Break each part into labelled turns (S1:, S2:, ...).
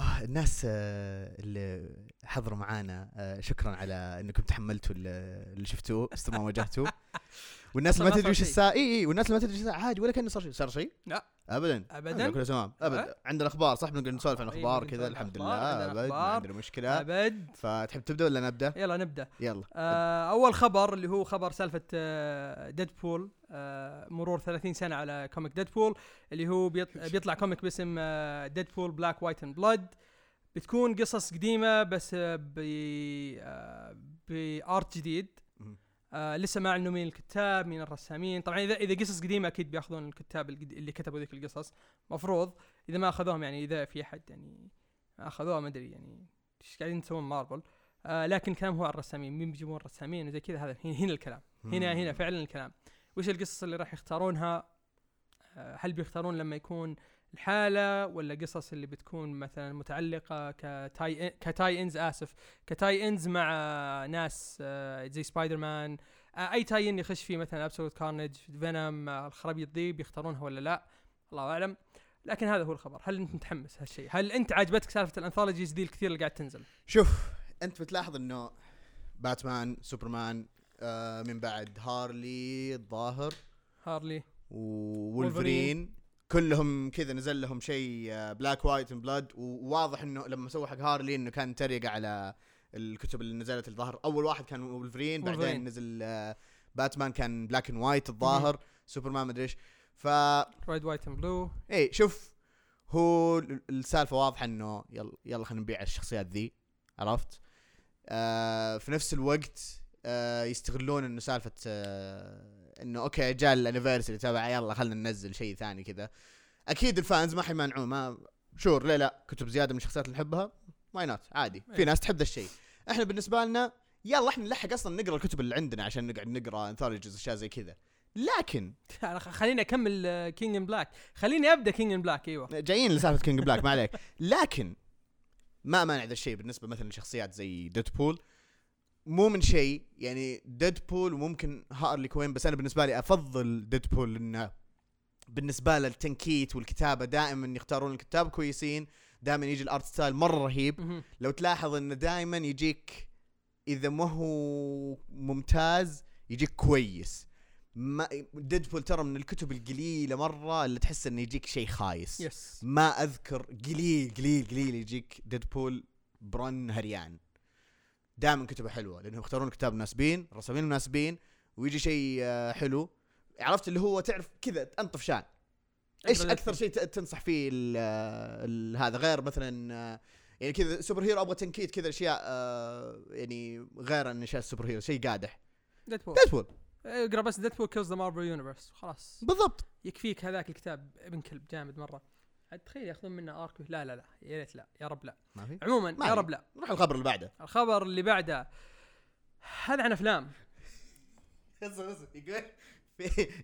S1: آه الناس آه اللي حضروا معانا آه شكرا على إنكم تحملتوا اللي شفتوه بس ما واجهتوه والناس اللي ما تدري وش. الساعة. إي إي والناس اللي ما تدري وش الساعة عادي ولا كأنه صار شيء. صار شيء؟
S2: لا.
S1: ابدا.
S2: ابدا.
S1: كله تمام
S2: أه؟
S1: ابدا. عندنا أخبار صح؟ بنقدر نسولف عن
S2: أخبار
S1: كذا الحمد لله. ابد ما. عندنا مشكلة.
S2: أبد.
S1: فتحب تبدأ ولا نبدأ؟
S2: يلا نبدأ.
S1: يلا.
S2: آه أول خبر اللي هو خبر سالفة آه ديدبول آه مرور 30 سنة على comic Deadpool اللي هو بيط- بيطلع comic باسم آه Deadpool Black White and Blood بتكون قصص قديمة بس آه ب آه part جديد. آه لسه ما أعلنوا مين الكتاب مين الرسامين. طبعا اذا إذا قصص قديمة أكيد بيأخذون الكتاب اللي كتبوا ذيك القصص. مفروض إذا ما أخذوهم يعني إذا في أحد يعني اخذوها ما أدري يعني إيش قاعدين يسوون مارفل. آه لكن كلام هو عن الرسامين مين بيجيبون الرسامين وزي كذا هذا هنا هنا الكلام. هنا هنا فعلا الكلام. وش القصص اللي راح يختارونها آه هل بيختارون لما يكون الحالة ولا قصص اللي بتكون مثلا متعلقة ك tie ك tie-ins آسف ك tie-ins مع ناس آه زي سبايدر مان آه أي tie-in يخش فيه مثلا Absolute Carnage Venom آه الخرابيط ذي بيختارونها ولا لا؟ الله أعلم. لكن هذا هو الخبر. هل أنت متحمس هالشيء؟ هل أنت عجبتك سالفة ال anthologies ذي الكثير اللي قاعد تنزل؟
S1: شوف أنت بتلاحظ إنه Batman Superman آه من بعد Harley الظاهر
S2: Harley.
S1: Wolverine. كلهم كذا نزل لهم شيء Black White and Blood وواضح إنه لما سووا حق Harley إنه كان تريق على الكتب اللي نزلت الظاهر. أول واحد كان وولفرين بعدين. نزل آه، باتمان كان Black and White الظاهر سوبرمان مدري إيش. ف
S2: Red White and Blue
S1: إيه شوف هو ال- السالفة واضحة إنه يلا يلا خلينا نبيع الشخصيات ذي عرفت؟ آه في نفس الوقت يستغلون إنه سالفة آه إنه okay جاء ال anniversary تبع يلا خلينا ننزل شيء ثاني كذا. أكيد ال fans ما حيمانعون ما sure. ليه لا؟ كتب زيادة من الشخصيات اللي نحبها why not عادي. في
S2: إيه.
S1: ناس تحب ذا الشيء. إحنا بالنسبة لنا يلا إحنا نلحق أصلا نقرأ الكتب اللي عندنا عشان نقعد نقرأ anthologies أشياء زي كذا. لكن
S2: خليني أكمل King in Black خليني أبدأ King in Black أيوه.
S1: جايين لسالفة King Black ما عليك. لكن ما مانع ذا الشيء بالنسبة مثلا لشخصيات زي Deadpool مو من شيء يعني Deadpool وممكن Harley Quinn بس أنا بالنسبة لي أفضل Deadpool لأنه بالنسبة له التنكيت والكتابة دائما يختارون الكتاب كويسين دائما يجي ال art style مرة
S2: رهيب.
S1: لو تلاحظ إنه دائما يجيك إذا ما هو ممتاز يجيك كويس. ما Deadpool ترى من الكتب القليلة مرة اللي تحس إنه يجيك شيء خايس.
S2: yes
S1: ما أذكر قليل قليل قليل يجيك Deadpool برن هريان. دائما كتبه حلوة لأنهم يختارون كتاب مناسبين رسامين مناسبين ويجي شيء آه، حلو. عرفت اللي هو تعرف كذا انطف شان. إيش
S2: أكثر.
S1: شيء تنصح فيه ال- آه، ال- هذا؟ غير مثلا آه، يعني كذا سوبر هيرو أبغى تنكيت كذا أشياء آه، يعني غير عن اشياء السوبر هيرو شيء قادح.
S2: ديدبول
S1: ديدبول
S2: اقرا بس ديدبول كيلز ذا مارفل يونيفرس خلاص
S1: بالضبط.
S2: يكفيك هذاك الكتاب ابن كلب جامد مرة. تخيل ياخذون منه arc. لا لا لا يا ريت لا يا رب لا.
S1: ما في.
S2: عموما
S1: ما
S2: يا. رب لا.
S1: نروح الخبر اللي بعده.
S2: الخبر اللي بعده. هذا عن
S1: أفلام. يقول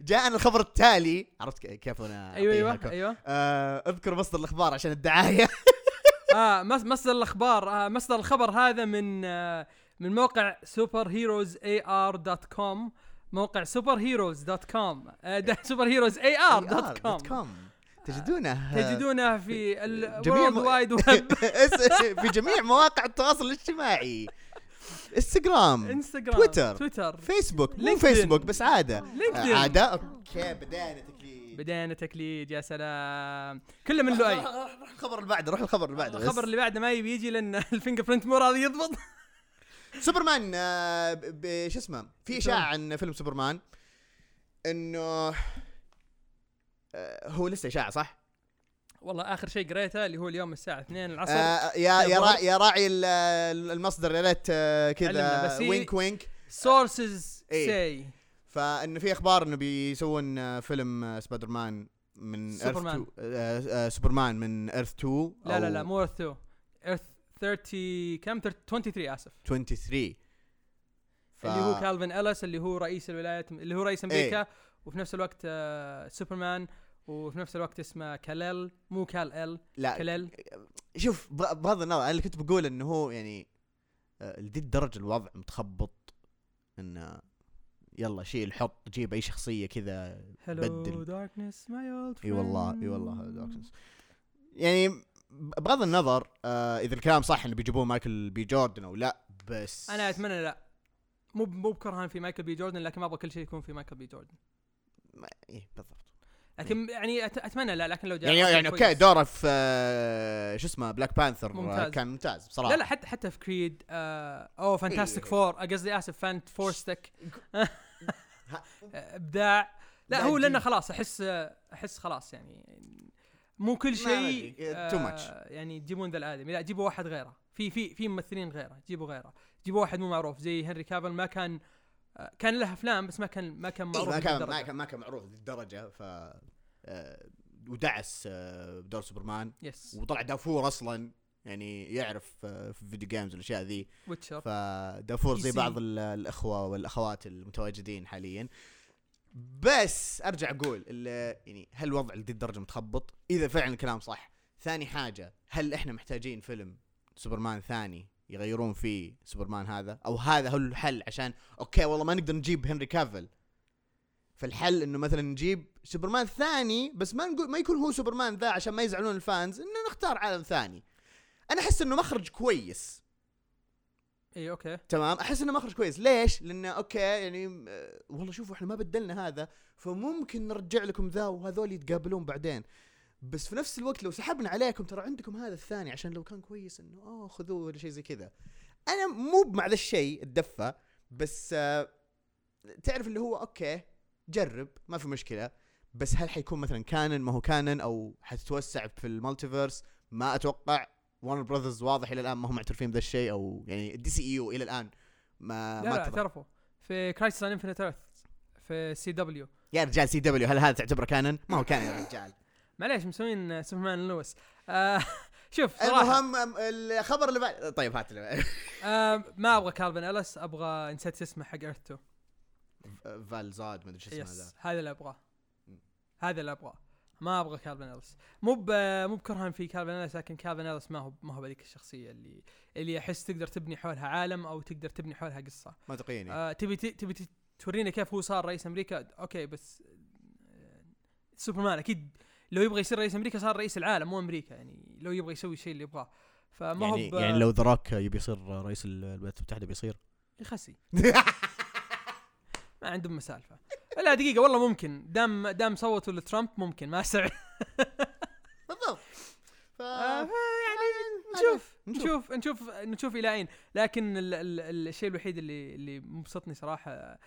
S1: جاءنا الخبر التالي. عرفت كيف
S2: أنا
S1: أيوه أيوه؟
S2: أيوه.
S1: آه اذكر مصدر الأخبار عشان
S2: الدعاية. آه مصدر الأخبار آه مصدر الخبر هذا من آه من موقع Superheroes AR dot com موقع Superheroes dot com سوبر هيروز اي ار دوت كوم
S1: تجدونه؟
S2: تجدونه في
S1: م-
S2: وايد ويب
S1: في جميع مواقع التواصل الاجتماعي. انستغرام
S2: انستغرام
S1: تويتر.
S2: تويتر
S1: فيسبوك مو. فيسبوك بس عادة.
S2: لينكدين.
S1: آه، عادة. أوكي بدينا تكليد.
S2: بدينا تكليد يا سلام. كله من لؤي
S1: روح الخبر اللي بعده روح الخبر اللي بعده
S2: الخبر. اللي بعده ما يبي يجي لأن الفينجر برنت مو راضي يضبط.
S1: سوبرمان آه، شو اسمه؟ في إشاعة عن فيلم سوبرمان إنه هو لسه اشاعه صح؟
S2: والله آخر شيء قريته اللي هو اليوم الساعة 2 العصر.
S1: آه يا يا راعي يا راعي ال- المصدر يا ريت آه، كذا وينك وينك.
S2: sources
S1: إيه.
S2: سي
S1: فانه في أخبار إنه بيسوون آه، فيلم آه، سبايدر مان من
S2: سوبرمان.
S1: 2 آه، آه، سوبرمان من Earth 2
S2: لا لا لا مو Earth 2 ايرث 30 كم؟ 23 آسف.
S1: 23 ف...
S2: اللي هو كالفن اليس اللي هو رئيس الولايات اللي هو رئيس أمريكا وفي نفس الوقت آه سوبرمان. وفي نفس الوقت اسمه كاليل مو كال ال
S1: لا
S2: كاليل
S1: شوف بغض النظر أنا اللي كنت بقول إنه هو يعني آه، لذي الدرجة الوضع متخبط إنه يلا شيل حط جيب أي شخصية كذا بدل.
S2: داركنس ماي اولد
S1: إي والله إي والله داركنس. يعني بغض النظر آه إذا الكلام صح إنه بيجيبون مايكل بي جوردن أو لا بس
S2: أنا أتمنى لا. مو مو بكرهان في مايكل بي جوردن لكن ما أبغى كل شيء يكون في مايكل بي جوردن.
S1: ما إيه بالضبط.
S2: لكن يعني أت- أتمنى لا لكن لو جاء
S1: يعني يعني
S2: أوكي.
S1: دوره في آه شو اسمه بلاك بانثر
S2: ممتاز.
S1: كان ممتاز بصراحة
S2: لا لا حتى حتى في كريد آه أوه Fantastic
S1: إيه.
S2: Four قصدي اسف Fant Four stic
S1: ها-
S2: إبداع لا هو
S1: لأنه
S2: خلاص أحس أحس خلاص يعني مو كل شيء
S1: أدري،
S2: آه،
S1: too much.
S2: يعني تجيبون ذا الآدمي لا جيبوا واحد غيره في في في ممثلين غيره جيبوا غيره جيبوا واحد مو معروف زي هنري كافل ما كان آه، كان له أفلام بس ما كان ما كان
S1: إيه
S2: معروف
S1: ما كان ما. كان ما كان معروف للدرجة ف آه ودعس آه بدور سوبرمان
S2: yes
S1: وطلع دافور أصلا يعني يعرف آه في ال video games والأشياء ذي
S2: Witcher
S1: فدافور زي. بعض ال- الأخوة والأخوات المتواجدين حاليا بس أرجع أقول يعني هل الوضع لذي الدرجة متخبط؟ إذا فعلا الكلام صح، ثاني حاجة هل إحنا محتاجين فيلم سوبرمان ثاني يغيرون فيه سوبرمان هذا؟ أو هذا هو الحل عشان okay والله ما نقدر نجيب هنري كافل فالحل إنه مثلا نجيب سوبرمان ثاني بس ما نقول ما يكون هو سوبرمان ذا عشان ما يزعلون ال fans إنه نختار عالم ثاني. أنا أحس إنه مخرج كويس.
S2: إي okay.
S1: تمام؟ أحس إنه مخرج كويس. ليش؟ لأنه okay يعني والله شوفوا إحنا ما بدلنا هذا فممكن نرجع لكم ذا وهذول يتقابلون بعدين. بس في نفس الوقت لو سحبنا عليكم ترى عندكم هذا الثاني عشان لو كان كويس إنه آه خذوه ولا شيء زي كذا. أنا مو مع ذا الشيء الدفة بس آه تعرف اللي هو okay جرب ما في مشكلة. بس هل حيكون مثلا canon ما هو canon أو حتتوسع في ال multiverse؟ ما أتوقع. Warner Brothers واضح إلى الآن ما هم معترفين بهذا الشيء أو يعني ال DCEU إلى الآن ما
S2: لا
S1: ما.
S2: اعترفوا. في Crisis on Infinite Earths في CW
S1: يا رجال CW هل هذا تعتبره canon؟ ما هو canon يا رجال.
S2: معليش مسوين سوبرمان لويس. آه شوف
S1: المهم الخبر اللي بعد طيب هات اللي.
S2: آه ما أبغى كالفن إليس أبغى نسيت اسمه حق Earth 2
S1: فال زاد ما أدري شو اسمه ذا
S2: yes هذا. اللي
S1: أبغاه.
S2: هذا اللي أبغاه. ما أبغى كالفن إليس. مو ب مو بكرهان في كالفن إليس لكن كالفن إليس ما هو ما هو بذيك الشخصية اللي اللي أحس تقدر تبني حولها عالم أو تقدر تبني حولها قصة.
S1: منطقيا.
S2: آه تبي تبي تورينا كيف هو صار رئيس أمريكا؟ okay بس آه، سوبرمان أكيد لو يبغى يصير رئيس أمريكا صار رئيس العالم مو أمريكا يعني لو يبغى يسوي الشيء اللي يبغاه. فما هو
S1: يعني,
S2: ب-
S1: يعني لو The Rock يبي يصير رئيس الولايات المتحدة بيصير؟
S2: يخسي. ما عندهم مسالفة. لا دقيقة والله ممكن. دام دام صوتوا لترامب ممكن ما استبعد
S1: بالضبط. ف
S2: آه، يعني نشوف. نشوف نشوف نشوف إلى أين. لكن ال ال الشيء الوحيد اللي اللي مبسطني صراحة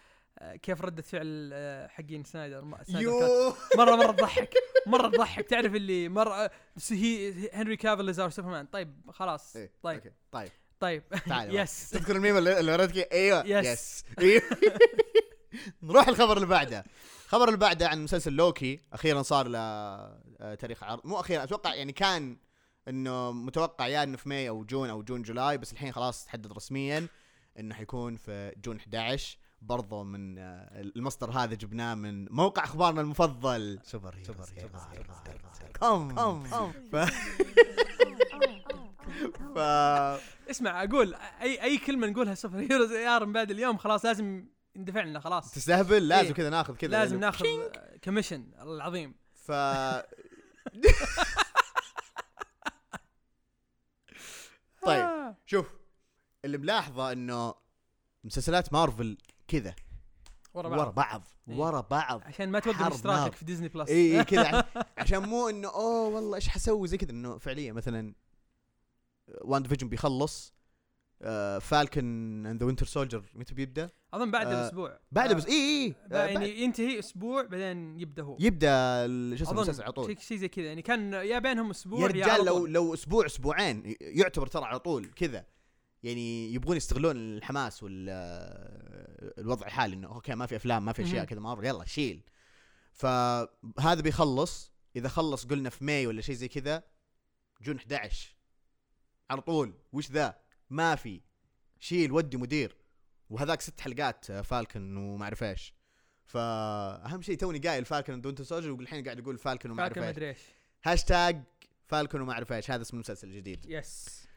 S2: كيف ردة فعل آه، حقين سنايدر.
S1: يو
S2: مره مرة تضحك. مرة تضحك. تعرف اللي مرة هي هنري كافل از اور سوبرمان طيب خلاص.
S1: إيه،
S2: طيب.
S1: أوكي، طيب.
S2: طيب.
S1: تعال
S2: يس
S1: تذكر الميم اللي وريتك أيوه.
S2: يس.
S1: يس نروح الخبر اللي بعده. الخبر اللي بعده عن مسلسل لوكي. أخيرا صار له آه، تاريخ عرض. مو أخيرا أتوقع يعني كان إنه متوقع يا إنه في May أو June أو June July بس الحين خلاص تحدد رسميا إنه حيكون في June 11 برضو من آه، المصدر هذا جبناه من موقع أخبارنا المفضل. Super super كم كم ف
S2: اسمع أقول أي أي كلمة نقولها Super Heroes يا من بعد اليوم خلاص لازم يندفع لنا خلاص.
S1: تستهبل؟ لازم
S2: إيه.
S1: كذا ناخذ كذا.
S2: لازم ناخذ commission العظيم.
S1: ف طيب
S2: آه.
S1: شوف اللي ملاحظة إنه مسلسلات مارفل كذا.
S2: ورا
S1: ورا
S2: بعض
S1: بعض
S2: إيه.
S1: ورا بعض.
S2: عشان ما توقف. اشتراكك في Disney Plus
S1: اي كذا. عش- عشان مو إنه أوه والله إيش حسوي زي كذا. إنه فعليا مثلا WandaVision بيخلص آه Falcon and the Winter Soldier متى بيبدأ؟
S2: أظن بعد
S1: آه،
S2: بأسبوع.
S1: بعد
S2: آه،
S1: بس اي اي
S2: يعني ينتهي أسبوع بعدين يبدأ هو.
S1: يبدأ شو اسمه المسلسل على طول.
S2: شيء زي كذا. يعني كان يا بينهم أسبوع
S1: يا رجال لو. لو أسبوع أسبوعين يعتبر ترى على طول كذا. يعني يبغون يستغلون الحماس والوضع الحالي إنه okay ما في أفلام ما في
S2: أشياء.
S1: كذا مارفل يلا شيل. فهذا بيخلص. إذا خلص قلنا في May ولا شيء زي كذا جون 11 على طول. وش ذا؟ ما في. شيل ودي مدير. وهذاك ست حلقات آه، فالكن وما أعرف إيش. فأهم شيء توني قايل فالكن دون سولجر والحين قاعد يقول فالكن وما
S2: أعرف إيش.
S1: هاشتاج فالكون وما أعرف إيش. هذا اسم المسلسل الجديد.
S2: يس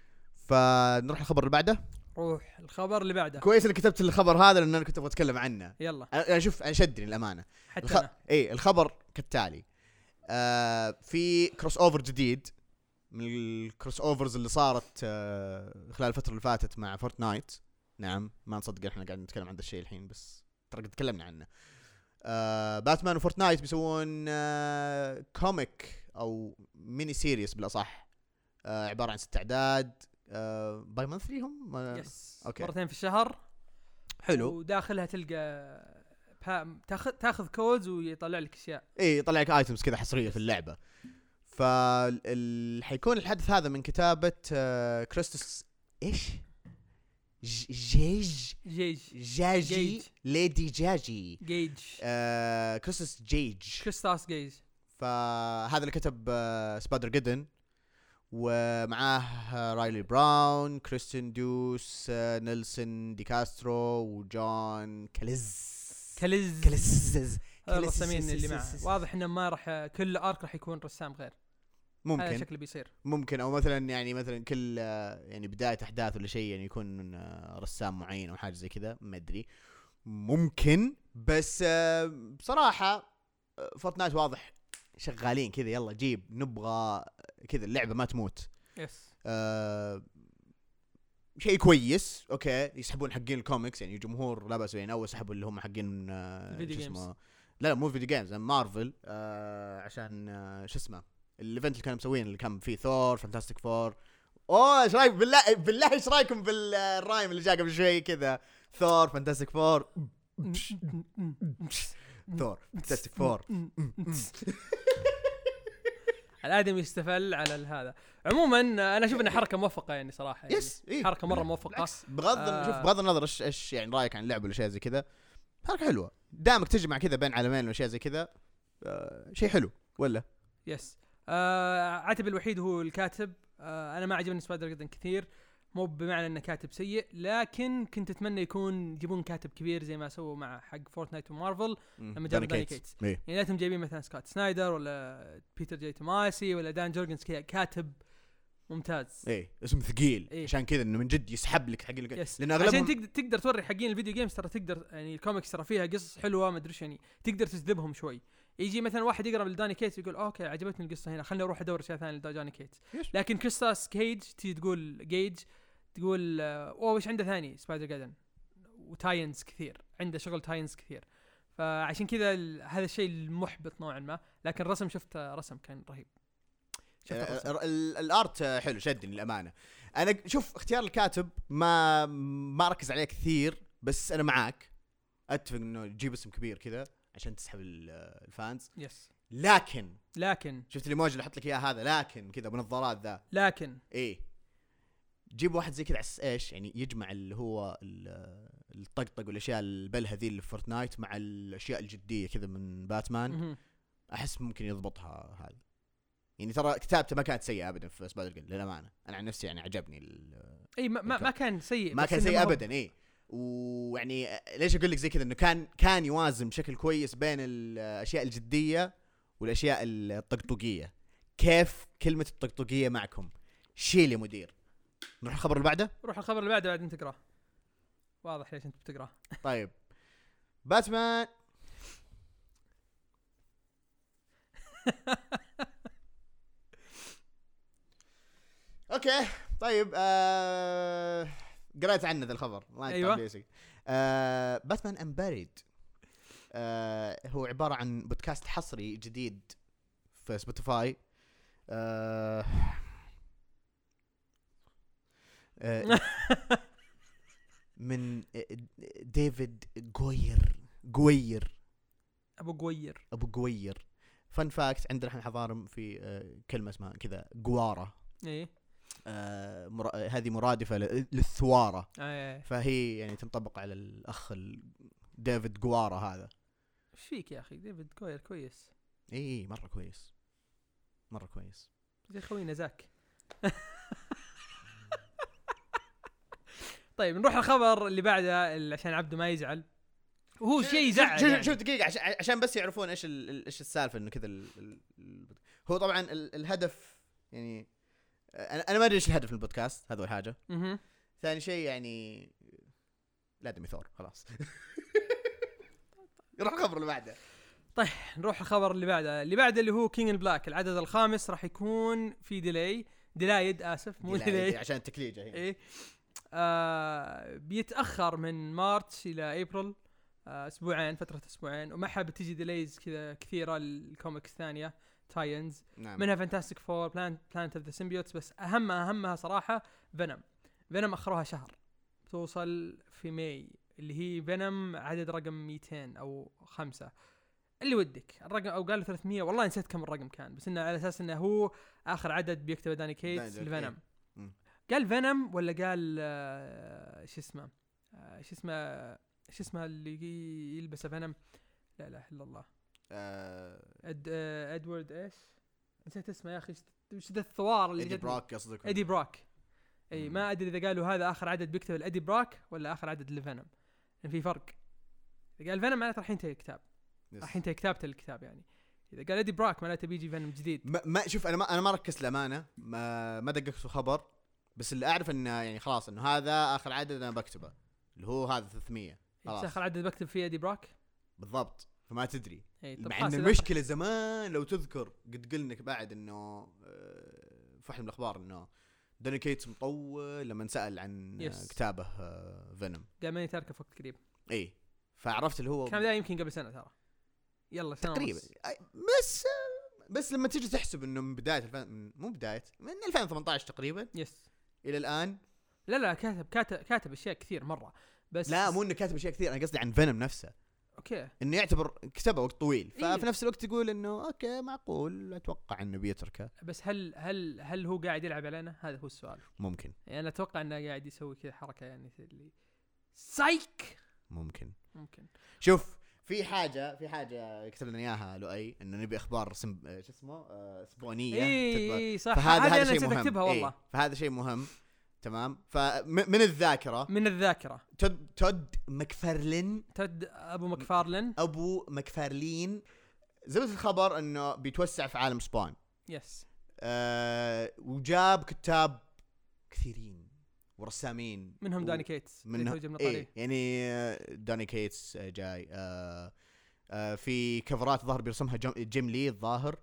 S1: فنروح الخبر اللي بعده.
S2: روح الخبر اللي بعده.
S1: كويس اني كتبت الخبر هذا لأن أنا كنت أبغى أتكلم عنه.
S2: يلا.
S1: أنا شوف أنا شدني الامانه
S2: حتى
S1: الخ...
S2: أنا.
S1: اي الخبر كالتالي. آه في crossover جديد من ال crossovers اللي صارت آه، خلال الفترة اللي فاتت مع Fortnite نعم ما نصدق إحنا قاعدين نتكلم عن ذا الشيء الحين بس ترى قد تكلمنا عنه. آه باتمان و Fortnite بيسوون آه comic أو mini series بالأصح. آه عبارة عن ست أعداد. bi-monthly هم؟ آه
S2: yes
S1: okay.
S2: مرتين في الشهر.
S1: حلو.
S2: وداخلها تلقى تاخذ تاخذ codes ويطلع لك أشياء.
S1: إي يطلع لك items كذا حصرية في اللعبة. فال حيكون الحدث هذا من كتابة آه كريستوس إيش؟ ج- جيج؟
S2: جيج.
S1: جاجي؟
S2: جيج.
S1: ليدي جاجي.
S2: جيج.
S1: آه كريستوس جيج.
S2: كريستاس جيج.
S1: فهذا اللي كتب آه Spider-Geddon ومعاه رايلي براون كريستيان دوس نيلسون ديكاسترو وجون كاليز كاليز
S2: هذا الرسامين اللي معه. واضح إنه ما راح كل arc راح يكون رسام غير. هذا
S1: ممكن.
S2: شكله بيصير.
S1: ممكن. أو مثلا يعني مثلا كل يعني بداية أحداث ولا شيء يعني يكون آه، رسام معين أو حاجة زي كذا ما أدري. ممكن. بس آه، بصراحة آه، Fortnite واضح شغالين كذا يلا جيب نبغى كذا اللعبة ما تموت.
S2: yes
S1: آه، شيء كويس okay. يسحبون حقين الكوميكس يعني جمهور لا بأس يعني اول سحبوا اللي هم حقين آه، شو. اسمه. لا لا مو video games Marvel آه عشان آه شو اسمه ال event اللي كانوا مسوين اللي كان فيه ثور Fantastic Four أوه إيش رأيك بالله بالله إيش رأيكم بال rhyme اللي جاء قبل شوي كذا؟ ثور Fantastic Four ثور Fantastic Four
S2: الآدمي يستفل على هذا. عموما أنا أشوف انها حركة موفقة يعني صراحة يعني
S1: yes إيه.
S2: حركة مرة
S1: موفقة. بغض
S2: آه.
S1: شوف بغض النظر إيش إيش يعني رأيك عن اللعبه ولا شيء زي كذا حركة حلوة. دامك تجمع كذا بين عالمين واشياء زي كذا آه شيء حلو ولا؟
S2: yes آه عتب الوحيد هو الكاتب. آه أنا ما عجبني Spider-Geddon كثير. مو بمعنى إنه كاتب سيء لكن كنت أتمنى يكون يجيبون كاتب كبير زي ما سووا مع حق Fortnite و Marvel لما جابوا داني كيتس. يعني لا تم جايبين مثلا سكوت سنايدر ولا بيتر جي توماسي ولا دان جورجنز كاتب ممتاز.
S1: إيه. اسم ثقيل.
S2: إيه.
S1: عشان كذا إنه من جد يسحب لك حق
S2: yes
S1: لأن
S2: عشان
S1: اغلبهم
S2: تقدر تقدر توري حقين ال video games ترى تقدر يعني الكوميكس ترى فيها قصص حلوة ما أدري يعني تقدر تجذبهم شوي. يجي مثلا واحد يقرأ لداني كيتس يقول okay عجبتني القصة هنا خليني أروح أدور اشياء ثانية لداني كيتس. لكن كريستاس جيج تيجي تقول جيج تقول أوه وش عنده ثاني؟ Spider-Geddon و tie-ins كثير عنده شغل tie-ins كثير. فعشان كذا هذا الشيء المحبط نوعا ما. لكن الرسم شفت رسم كان رهيب.
S1: آه، ال art حلو شدني للأمانة. أنا شوف اختيار الكاتب ما ما ركز عليه كثير بس أنا معاك. أتفق إنه تجيب اسم كبير كذا عشان تسحب ال- ال
S2: fans yes
S1: لكن
S2: لكن
S1: شفت الإيموجي اللي أحط لك إياه هذا؟ لكن كذا بنظارات ذا.
S2: لكن
S1: إيه. جيب واحد زي كذا على إيش يعني يجمع اللي هو ال- الطقطق والأشياء البلهه ذي اللي في Fortnite مع الأشياء الجدية كذا من باتمان. أحس ممكن يضبطها هذه. يعني ترى كتابته ما كانت سيئة ابدا في Spider-Geddon للأمانة. أنا عن نفسي يعني عجبني
S2: إي ما, ما, ما كان سيء
S1: ما كان سيء ابدا إي. ويعني ليش أقول لك زي كذا؟ إنه كان كان يوازن بشكل كويس بين الأشياء الجدية والأشياء الطقطقية. كيف كلمة الطقطقية معكم؟ شيل يا مدير. نروح الخبر اللي بعده؟
S2: روح الخبر اللي بعده بعدين تقراه. واضح ليش انت بتقراه.
S1: طيب. باتمان. okay. طيب آه... قرأت عنه ذا الخبر.
S2: أيوة.
S1: أيوة. آه... Batman Unburied آه... هو عبارة عن بودكاست حصري جديد في Spotify آه... آه... من ديفيد جوير. جوير.
S2: أبو قوير
S1: أبو جوير. fun fact عندنا إحنا حضارم في آه، كلمة اسمها كذا جوارة.
S2: إيه.
S1: آه، مرا- آه، هذه مرادفة للثوارة.
S2: إيه
S1: فهي يعني تنطبق على الأخ ال- ديفيد جوارا هذا.
S2: إيش فيك يا أخي؟ ديفيد كوير كويس.
S1: اي اي مرة كويس. مرة كويس.
S2: زي خوينا زاك. طيب نروح الخبر اللي بعده اللي عشان عبده ما يزعل. وهو شيء يزعل
S1: شوف
S2: يعني.
S1: شوف دقيقة عشان, عشان بس يعرفون إيش إيش السالفة إنه كذا هو طبعا ال- الهدف يعني أنا أنا ما أدري إيش الهدف من البودكاست هذا اول
S2: حاجة.
S1: ثاني شيء يعني لا دمي ثور خلاص. روح الخبر اللي بعده.
S2: نروح الخبر اللي بعده. اللي بعده اللي هو King in Black العدد الخامس راح يكون في daily delayed آسف مو
S1: لا،
S2: delayed
S1: عشان التكليجة هي.
S2: إيه. آه بيتأخر من March إلى إبريل آه أسبوعين فترة أسبوعين ومعها بتجي delays كذا كثيرة الكوميكس الثانية tie-ins
S1: نعم.
S2: منها Fantastic Four Planet Planet of the Symbiotes بس اهمها أهمها صراحة فينوم فينوم أخروها شهر. توصل في May اللي هي فينوم عدد رقم 200 أو خمسة. اللي ودك. الرقم أو قالوا 300 والله نسيت كم الرقم كان بس إنه على أساس إنه هو آخر عدد بيكتبه داني كيتس لفينوم. قال فينوم ولا قال آه، شو اسمه آه، شو اسمه شو اسمه اللي يلبسه فينوم لا إله إلا الله.
S1: آه،
S2: إد آه، إدوارد إيش؟ نسيت اسمه يا أخي وش ذا الثوار اللي
S1: ايدي؟ براك قصدك
S2: ايدي براك.
S1: إي.
S2: ما أدري إذا قالوا هذا آخر عدد بيكتب ال Eddie Brock ولا آخر عدد ل Venom لأن في فرق. إذا قال Venom معناته راح ينتهي الكتاب. راح ينتهي كتابته الكتاب يعني. إذا قال Eddie Brock معناته بيجي Venom جديد.
S1: ما, ما شوف أنا ما أنا ما ركزت الامانه ما ما دققت في الخبر. بس اللي أعرف إنه يعني خلاص إنه هذا آخر عدد أنا بكتبه. اللي هو هذا 300 خلاص.
S2: آخر عدد بكتب فيه Eddie Brock
S1: بالضبط. فما تدري. مع ان المشكلة زمان لو تذكر قد قلنا لك بعد إنه آه، في واحد من الأخبار إنه Donny Cates مطول لما سال عن آه،
S2: yes.
S1: كتابه آه، Venom
S2: قال ماني تاركه في وقت قريب.
S1: إي. فعرفت اللي هو
S2: الكلام ذا يمكن قبل سنة ترى. يلا سنة
S1: تقريبا. بس بس لما تيجي تحسب إنه من بداية الفن... مو بداية من 2018 تقريبا.
S2: yes
S1: إلى الآن؟
S2: لا لا كاتب كاتب كاتب أشياء كثير مرة بس
S1: لا مو إنه كاتب أشياء كثير أنا قصدي عن Venom نفسه.
S2: okay.
S1: إنه يعتبر كتبه وقت طويل. ففي
S2: إيه.
S1: نفس الوقت تقول إنه okay معقول أتوقع إنه بيتركه.
S2: بس هل هل هل هو قاعد يلعب علينا؟ هذا هو السؤال.
S1: ممكن.
S2: يعني أنا أتوقع إنه قاعد يسوي كذا حركة يعني اللي سايك
S1: ممكن.
S2: ممكن.
S1: شوف في حاجة في حاجة كتب لنا إياها لؤي إنه نبي أخبار سم... آه، شو اسمه؟ آه، اسبوعيه تكبر.
S2: إي اي صح.
S1: فهذا
S2: هذا
S1: شيء مهم.
S2: أكتبها
S1: إيه،
S2: والله.
S1: فهذا شيء مهم. تمام. فمن الذاكرة؟
S2: من الذاكرة.
S1: Todd Todd McFarlane
S2: Todd أبو McFarlane.
S1: أبو McFarlane. زبدة الخبر إنه بيتوسع في عالم Spawn
S2: yes
S1: أه وجاب كتاب كثيرين. ورسامين
S2: منهم
S1: و-
S2: Donny Cates.
S1: منهم
S2: جبنا
S1: إيه
S2: طاريه
S1: يعني آه، Donny Cates آه، جاي. آه آه في كفرات ظهر بيرسمها Jim Lee الظاهر.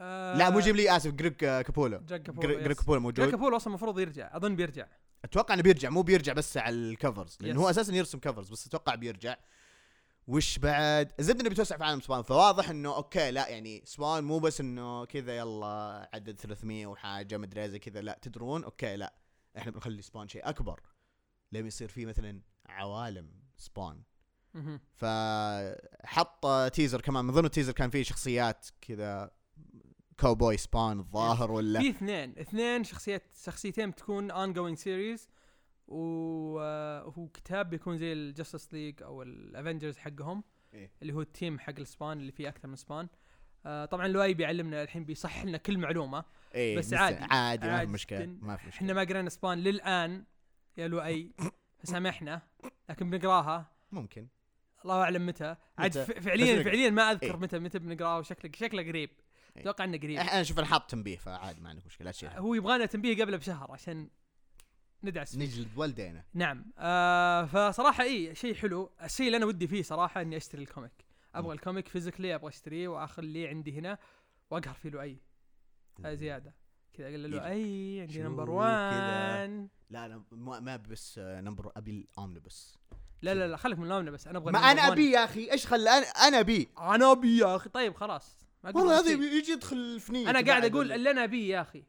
S2: آه
S1: لا مو Jim Lee آسف Greg آه،
S2: Capullo
S1: Greg Greg Capullo
S2: Greg
S1: موجود.
S2: Capullo أصلا المفروض يرجع أظن بيرجع.
S1: أتوقع إنه بيرجع مو بيرجع بس على ال covers
S2: لأنه.
S1: هو أساسا يرسم covers بس أتوقع بيرجع. وش بعد؟ الزبده انه بيتوسع في عالم Spawn فواضح إنه okay لا يعني Spawn مو بس إنه كذا يلا عدد 300 وحاجة مدري زي كذا لا تدرون؟ okay لا. إحنا بنخلي Spawn شيء أكبر. لما يصير فيه مثلا عوالم
S2: Spawn.
S1: فحط teaser كمان. من ضمن ال teaser كان فيه شخصيات كذا cowboy Spawn الظاهر ولا؟
S2: في اثنين. اثنين شخصيات شخصيتين بتكون ongoing series وهو كتاب بيكون زي ال Justice League أو ال Avengers حقهم
S1: إيه.
S2: اللي هو ال team حق ال Spawn اللي فيه أكثر من Spawn آه طبعا لؤي بيعلمنا الحين بيصحح لنا كل معلومة.
S1: إيه
S2: بس عادي.
S1: عادي ما في
S2: مشكلة.
S1: ما في مشكلة.
S2: إحنا ما قرينا Spawn للآن يا لؤي فسامحنا لكن بنقراها.
S1: ممكن.
S2: الله أعلم متى. عاد فعليا فعليا ما أذكر
S1: إيه.
S2: متى متى بنقراها وشكله شكله قريب.
S1: إيه.
S2: أتوقع إنه قريب.
S1: أنا أشوف أنا حاط تنبيه فعادي ما عندك مشكلة لا
S2: هو يبغانا تنبيه قبله بشهر عشان ندعس فيه.
S1: نجلد والدينا.
S2: نعم. آه فصراحة إي شيء حلو. الشيء اللي أنا ودي فيه صراحة إني أشتري ال comic.
S1: أبغى.
S2: ال comic physically أبغى أشتريه وأخليه عندي هنا وأقهر فيه لؤي. زيادة. كذا أقول له. لؤي عندي number
S1: كذا؟
S2: 1
S1: لا لا ما بس آه، number أبي ال omnibus
S2: لا لا لا خليك من اللون بس أنا أبغى
S1: ما أنا
S2: 1.
S1: أبي يا أخي إيش خلى أنا أنا أبي.
S2: أنا أبي يا أخي. طيب خلاص.
S1: والله هذا. يجي يدخل الفنية
S2: أنا قاعد أقول
S1: ال-
S2: اللي أنا أبيه يا أخي.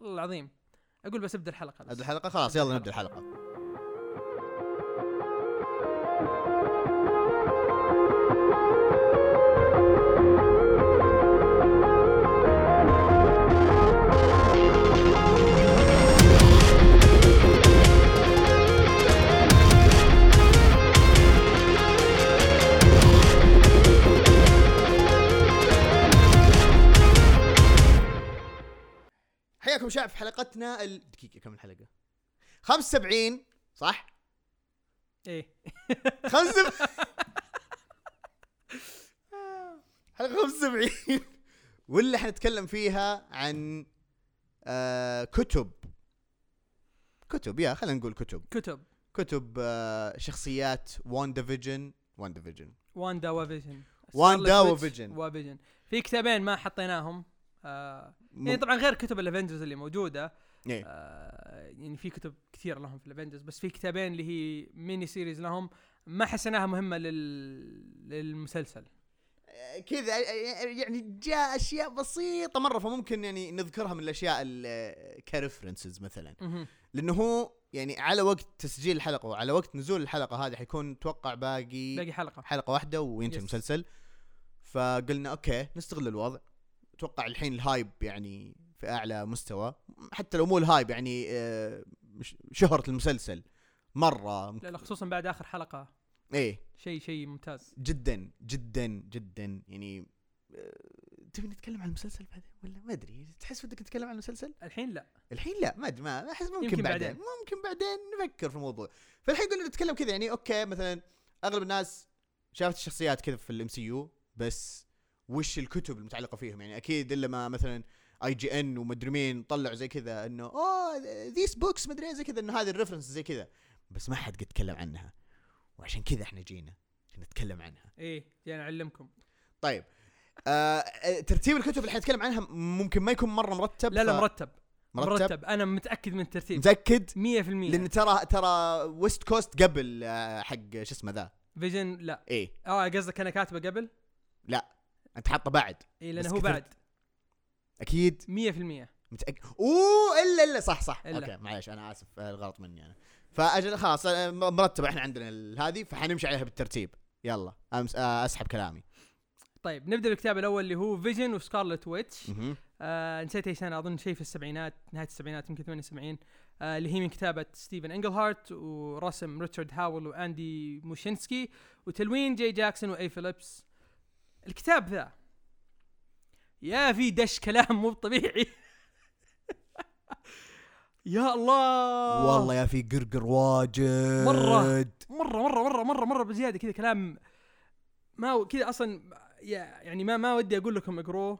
S2: والله العظيم. أقول بس أبدأ الحلقة بس.
S1: نبدا الحلقة؟ خلاص يلا نبدأ الحلقة. حياكم شعب في حلقتنا ال... دقيقة كم الحلقة؟ 75 صح؟
S2: إيه.
S1: خمسة حلقة 75 واللي حنتكلم فيها عن آه كتب. كتب يا خلينا نقول كتب.
S2: كتب.
S1: كتب آه شخصيات WandaVision WandaVision Wanda و
S2: Vision Wanda
S1: و
S2: Vision.
S1: و
S2: Vision في كتابين ما حطيناهم. آه يعني طبعا غير كتب ال Avengers اللي موجودة
S1: إيه.
S2: آه يعني في كتب كثير لهم في ال Avengers بس في كتابين اللي هي mini series لهم ما حسيناها مهمة لل... للمسلسل
S1: كذا يعني جاء أشياء بسيطة مرة فممكن يعني نذكرها من الأشياء ال- ك references
S2: مثلا.
S1: لأنه هو يعني على وقت تسجيل الحلقة وعلى وقت نزول الحلقة هذه حيكون أتوقع باقي
S2: باقي حلقة
S1: حلقة واحدة وينتهي. المسلسل فقلنا okay نستغل الوضع أتوقع الحين ال hype يعني في أعلى مستوى. حتى لو مو ال hype يعني آه، شهرة المسلسل. مرة.
S2: لا لا خصوصا بعد آخر حلقة.
S1: إيه.
S2: شيء شيء ممتاز.
S1: جدا جدا جدا. يعني آه، تبي نتكلم عن المسلسل بعدين ولا؟ ما أدري. تحس ودك نتكلم عن المسلسل؟
S2: الحين لا.
S1: الحين لا ما أدري ما أحس ممكن,
S2: يمكن
S1: بعدين.
S2: بعدين.
S1: ممكن بعدين نفكر في الموضوع. فالحين قلنا نتكلم كذا يعني أوكي مثلا أغلب الناس شافت الشخصيات كذا في ال MCU بس وش الكتب المتعلقة فيهم؟ يعني أكيد إلا ما مثلا IGN ومدري مين طلعوا زي كذا إنه oh these books مدري زي كذا إنه هذه ال reference زي كذا. بس ما حد قد تكلم عنها. وعشان كذا إحنا جينا عشان نتكلم عنها.
S2: إيه يعني اعلمكم
S1: طيب آه ترتيب الكتب اللي حنتكلم عنها ممكن ما يكون مرة مرتب
S2: لا لا
S1: ف-
S2: مرتب.
S1: مرتب,
S2: مرتب. أنا متأكد من الترتيب.
S1: متأكد؟
S2: 100%
S1: لأن ترى ترى West Coast قبل آه، حق شو اسمه ذا؟
S2: Vision لا.
S1: إيه.
S2: آه قصدك أنا كاتبه قبل؟
S1: انت حاطه بعد.
S2: اي
S1: لأنه
S2: هو بعد.
S1: أكيد.
S2: 100%
S1: متأكد. أوه إلا إلا. صح صح.
S2: إلا.
S1: okay معليش أنا آسف. آه، الغلط مني أنا. فأجل خلاص آه، مرتبه إحنا عندنا هذه فحنمشي عليها بالترتيب. يلا. أمس آه، أسحب كلامي.
S2: طيب نبدأ بالكتاب الأول اللي هو Vision و Scarlet
S1: Witch.
S2: آه نسيت اي سنه أظن شيء في السبعينات نهاية السبعينات يمكن 78 آه اللي هي من كتابة ستيفن إنجلهارت ورسم ريتشارد هاول وأندي موشينسكي وتلوين جاي جاكسون وأي فيليبس. الكتاب ذا. يا في دش كلام مو طبيعي. يا الله.
S1: والله يا في قرقر واجد.
S2: مرة. مرة مرة مرة مرة مرة بزيادة كذا كلام. ما كذا أصلا يعني ما ما ودي أقول لكم اقروه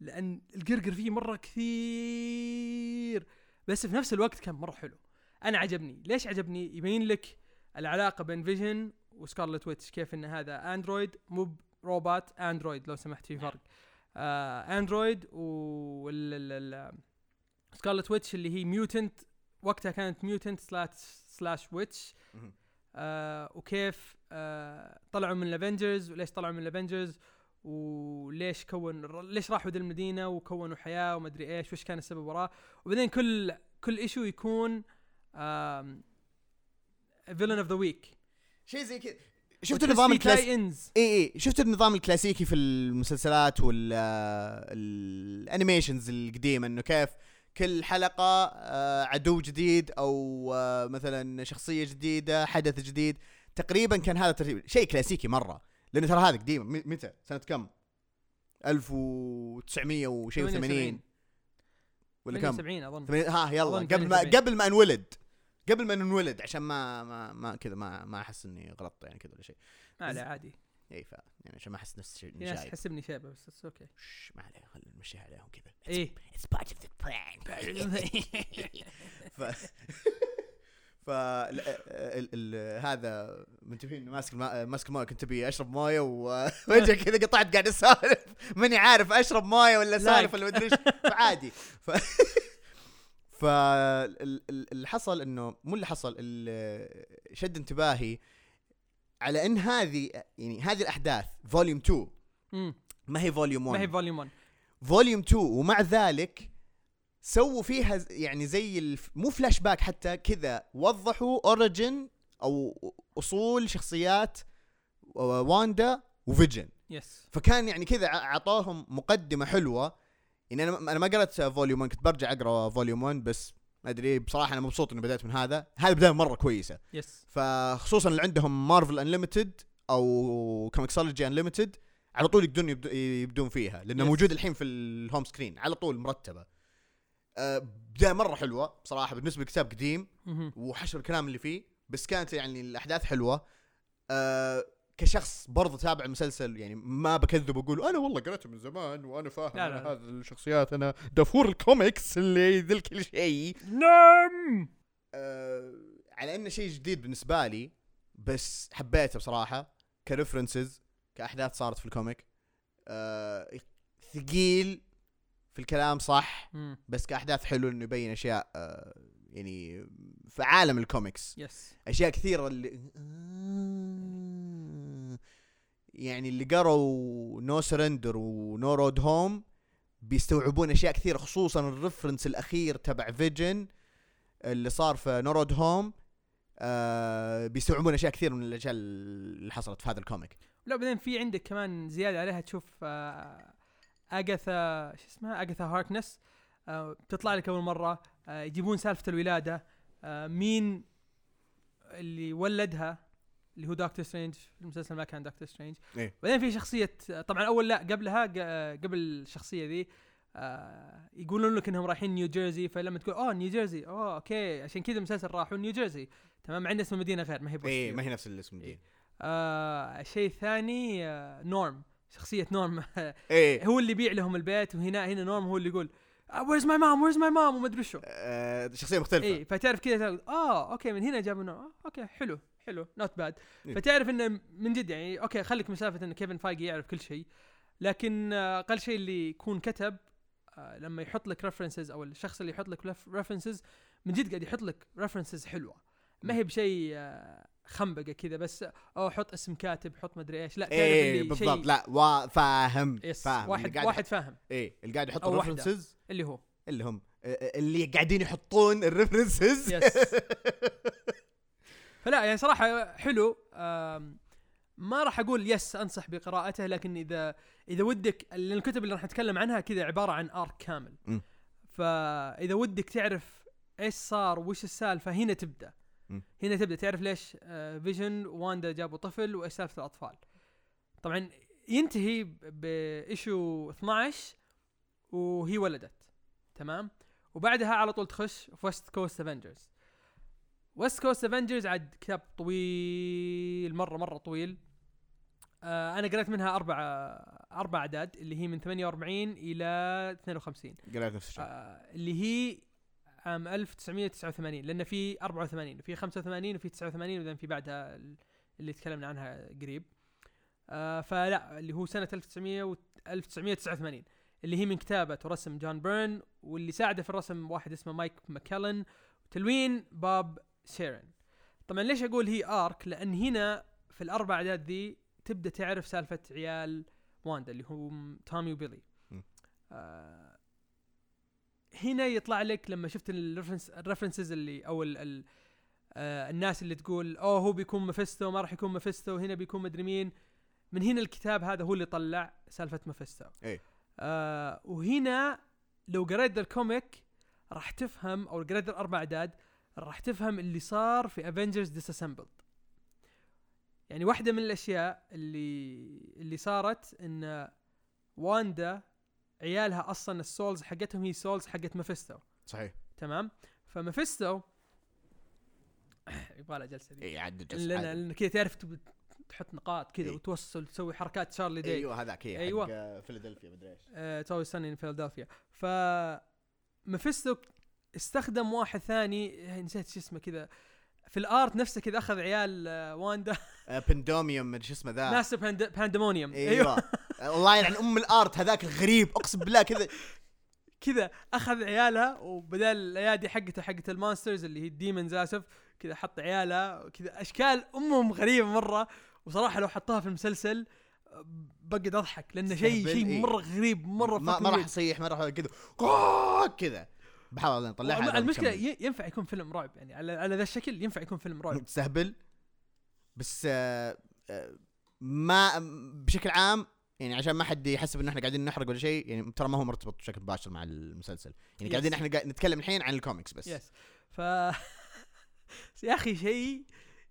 S2: لأن القرقر فيه مرة كثير. بس في نفس الوقت كان مرة حلو. أنا عجبني. ليش عجبني؟ يبين لك العلاقة بين فيجن وسكارلت ويتش كيف إن هذا android مو روبوت android لو سمحت في فرق. آه android وال سكارلت ويتش اللي هي mutant وقتها كانت mutant slash slash
S1: witch.
S2: آه وكيف آه طلعوا من الافنجرز وليش طلعوا من الافنجرز وليش كون ليش راحوا ذي المدينة وكونوا حياة وما أدري إيش وش كان السبب وراه؟ وبعدين كل كل issue يكون villain of the week
S1: شيء زي كذا. شفت النظام الكلاسيكي اي اي شفت النظام الكلاسيكي في المسلسلات وال animations القديمة إنه كيف كل حلقة آه، عدو جديد أو آه، مثلا شخصية جديدة حدث جديد. تقريبا كان هذا الترتيب شيء كلاسيكي مرة لأنه ترى هذا قديم. متى؟ سنة كم؟ 1900 وشيء 80 ولا كم؟
S2: 78
S1: أظن. ها يلا. قبل ما
S2: 78.
S1: قبل ما انولد. قبل ما ننولد عشان ما ما ما كذا ما ما أحس إني غلطت يعني كذا ولا شيء.
S2: ما لا عادي.
S1: اي ف يعني عشان ما أحس نفس الشيء
S2: ناس تحسبني شيبة بس it's okay.
S1: شش، ما عليه خلينا نمشيها عليهم كذا.
S2: إيه.
S1: It's part of the plan. ف ف ال- ال- ال- هذا منتبهين ماسك الما- ماسك الماء كنت أبي أشرب مويه وفجاه كذا قطعت قاعد أسولف. ماني عارف أشرب مويه ولا سالف ولا مدري إيش. فعادي. ف فاللي حصل إنه مو اللي حصل اللي شد انتباهي على إن هذه يعني هذه الأحداث volume 2
S2: مم.
S1: ما هي volume 1
S2: ما هي volume 1
S1: volume 2 ومع ذلك سووا فيها يعني زي الف... مو فلاش باك حتى كذا وضحوا origin أو أصول شخصيات واندا وفيجن.
S2: yes
S1: فكان يعني كذا ع- عطاهم مقدمة حلوة يعني أنا أنا ما قرأت volume 1 كنت برجع أقرأ volume 1 بس ما أدري بصراحة أنا مبسوط إني بدأت من هذا. هذا بداية مرة كويسة.
S2: yes
S1: فخصوصا اللي عندهم مارفل انليمتد أو كوميكسولوجي انليمتد على طول يقدرون يبدو يبدون فيها لأنه
S2: Yes.
S1: موجود الحين في ال home screen على طول مرتبة. أه بداية مرة حلوة بصراحه بالنسبة لكتاب قديم. وحشر الكلام اللي فيه بس كانت يعني الأحداث حلوة. أه كشخص برضه تابع المسلسل يعني ما بكذب وأقول أنا والله قريته من زمان وأنا فاهم
S2: لا، لا.
S1: هذه الشخصيات أنا دافور الكوميكس اللي ذي كل شيء.
S2: نعم!
S1: آه، على إنه شيء جديد بالنسبة لي بس حبيته بصراحة ك references كأحداث صارت في ال comic. آه، ثقيل في الكلام صح. بس كأحداث حلو إنه يبين أشياء آه، يعني في عالم ال
S2: comics.
S1: yes أشياء كثيرة اللي يعني اللي قروا نو سرندر ونو رود هوم بيستوعبون أشياء كثيرة خصوصا ال reference الأخير تبع فيجن اللي صار في نو رود هوم آه بيستوعبون أشياء كثير من الأشياء اللي حصلت في هذا ال comic.
S2: لا بعدين في عندك كمان زيادة عليها تشوف آه اجاثا شو اسمها؟ اجاثا هاركنس آه بتطلع لك أول مرة آه يجيبون سالفة الولادة آه مين اللي ولدها؟ اللي هو دكتور سترينج في المسلسل ما كان دكتور سترينج
S1: إيه.
S2: بعدين في شخصية طبعا أول لا قبلها قبل الشخصية ذي آه يقولون لك إنهم رايحين نيو جيرسي فلما تقول أوه نيو جيرسي أوه okay عشان كذا المسلسل راحوا نيو جيرسي تمام ان اسم المدينة غير ما هي
S1: اي. إيه، ما هي نفس الاسم
S2: إيه.
S1: دي
S2: آه شيء ثاني آه نورم شخصية نورم.
S1: إيه.
S2: هو اللي يبيع لهم البيت وهنا هنا نورم هو اللي يقول where's my mom where's my mom وما أدري شو.
S1: آه شخصية مختلفة.
S2: اي فتعرف كذا آه okay من هنا جابوا نورم. آه okay حلو. حلو not bad
S1: إيه.
S2: فتعرف إنه من جد يعني okay خليك من سالفة إن كيفن فايجي يعرف كل شيء لكن أقل شيء اللي يكون كتب آه لما يحط لك references أو الشخص اللي يحط لك references من جد قاعد يحط لك references حلوة. ما هي بشيء آه، خنبقة كذا بس أو حط اسم كاتب حط مدري إيش لا تعرف
S1: إيه
S2: اللي
S1: بالضبط. لا وا فاهم
S2: yes
S1: فاهم.
S2: واحد واحد فاهم.
S1: إيه اللي قاعد يحط.
S2: ال
S1: references
S2: اللي هو.
S1: اللي هم آه، اللي قاعدين يحطون ال
S2: references yes. فلا يعني صراحة حلو. ما راح أقول yes أنصح بقراءته لكن إذا إذا ودك الكتب اللي راح نتكلم عنها كذا عبارة عن arc كامل.
S1: م.
S2: فإذا ودك تعرف إيش صار وش السالفة هنا تبدأ.
S1: م.
S2: هنا تبدأ تعرف ليش آه، فيجن واندا جابوا طفل وإيش سالفة الأطفال. طبعا ينتهي ب issue 12 وهي ولدت. تمام؟ وبعدها على طول تخش في ويست كوست افنجرز ويست كوست افنجرز عاد كتاب طويل مرة مرة طويل. آه أنا قريت منها أربع أربع أعداد اللي هي من 48 إلى 52
S1: قريت نفس الشيء.
S2: آه اللي هي عام 1989 لأن في 84 وفي 85 وفي 89 وبعدين في بعدها ال- اللي تكلمنا عنها قريب. آه فلا اللي هو سنة 1900 و 1989 اللي هي من كتابة ورسم جون بيرن واللي ساعده في الرسم واحد اسمه مايك ماكلن. وتلوين بوب شارن طبعا ليش أقول هي arc لأن هنا في الأربع أعداد ذي تبدأ تعرف سالفة عيال واندا اللي هم تومي وبيلي. آه هنا يطلع لك لما شفت ال reference ال references اللي أو ال ال آه الناس اللي تقول أوه هو بيكون مفستو ما راح يكون مفستو هنا بيكون مدري مين. من هنا الكتاب هذا هو اللي طلع سالفة مفستو.
S1: إيه.
S2: آه وهنا لو قريت ال comic راح تفهم أو قريت الأربع أعداد راح تفهم اللي صار في Avengers Disassembled يعني واحدة من الأشياء اللي اللي صارت إن واندا عيالها أصلا ال souls حقتهم هي souls حقت مفستو
S1: صحيح.
S2: تمام؟ فمفستو يبغى لها جلسة دي.
S1: اي عدد
S2: لأن لأن كذا تعرف تحط نقاط كذا
S1: إيه.
S2: وتوصل تسوي حركات Charlie Day.
S1: أيوه هذاك إيه،
S2: أيوة.
S1: حق آه، فيلادلفيا مدري
S2: إيش. Sunny in Philadelphia ف مفستو استخدم واحد ثاني آه، نسيت شو اسمه كذا. في ال art نفسه كذا أخذ عيال آه، واندا.
S1: آه، بندوميوم مدري شو اسمه ذا.
S2: ناس باند... Pandemonium
S1: إيوه. الله يلعن أم ال art هذاك الغريب أقسم بالله كذا.
S2: كذا أخذ عيالها وبدال الأيادي حقته حقت ال monsters اللي هي ال demons آسف كذا حط عيالها كذا أشكال أمهم غريبة مرة. وصراحة لو حطها في المسلسل آه، بقعد أضحك لأنه شيء شيء
S1: إيه.
S2: مرة غريب مرة
S1: ما, راح. يصيح ما راح كذا آه، كذا. بحاول نطلعها
S2: المشكلة ينفع يكون فيلم رعب يعني على على ذا الشكل ينفع يكون فيلم رعب.
S1: تستهبل بس آه، آه، ما بشكل عام يعني عشان ما حد يحسب انه إحنا قاعدين نحرق ولا شيء يعني ترى ما هو مرتبط بشكل مباشر مع المسلسل. يعني
S2: Yes.
S1: قاعدين إحنا قاعد نتكلم الحين عن الكوميكس بس.
S2: yes ف يا أخي شيء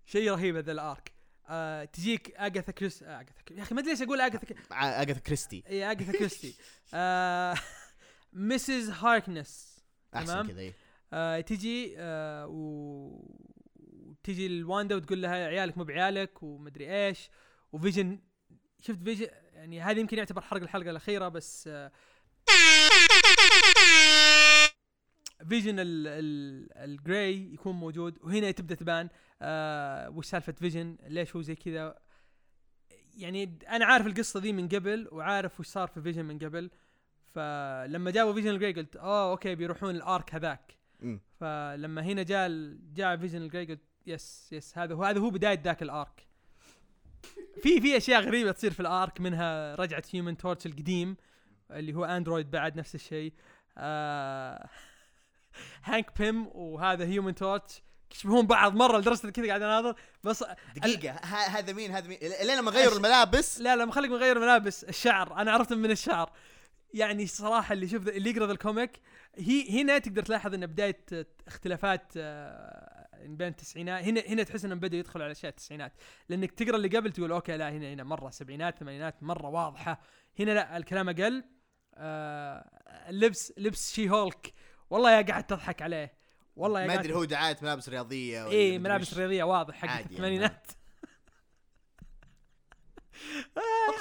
S2: شيء رهيب هذا ال arc. آه تجيك اجاثا كريس آه اجاثا كريس. يا أخي ما أدري ليش أقول اجاثا.
S1: ع- اجاثا كريستي.
S2: اي اجاثا كريستي. آه Mrs. هاركنس أحسن.
S1: كذا إيه.
S2: آه تجي آه و... وتجي الواندا وتقول لها عيالك مو بعيالك ومدري إيش وفيجن شفت فيجن يعني هذا يمكن يعتبر حرق الحلقة الأخيرة بس آه فيجن ال ال ال gray يكون موجود وهنا تبدأ تبان آه وش سالفة فيجن ليش هو زي كذا يعني أنا عارف القصة ذي من قبل وعارف وش صار في فيجن من قبل فلما جابوا فيجن gray قلت اوه okay بيروحون ال arc هذاك.
S1: مم.
S2: فلما هنا جاء جاء فيجن gray قلت yes yes هذا هو هذا هو بداية ذاك ال arc في في أشياء غريبة تصير في ال arc منها رجعة Human Torch القديم اللي هو android بعد نفس الشيء. آه هانك بيم وهذا Human Torch يشبهون بعض مرة لدرجة كذا قاعد أناظر. بس
S1: دقيقة ه- هذا مين؟ هذا مين؟ لين لما غيروا الملابس؟
S2: لا لا ما خليك من غير ملابس الشعر أنا عرفت من الشعر. يعني صراحة اللي شوف اللي يقرأ ال comic هي هنا تقدر تلاحظ إن بداية اختلافات آه، بين التسعينات هنا هنا تحس إنهم بدأوا يدخلوا على أشياء التسعينات. لأنك تقرأ اللي قبل تقول okay لا هنا هنا مرة سبعينات ثمانينات مرة واضحة. هنا لا الكلام أقل. آه اللبس لبس She-Hulk والله يا قاعد تضحك عليه. والله يا
S1: ما أدري هو دعاية ملابس
S2: إيه
S1: مدري
S2: ملابس. رياضية واضح حق
S1: يعني
S2: الثمانينات.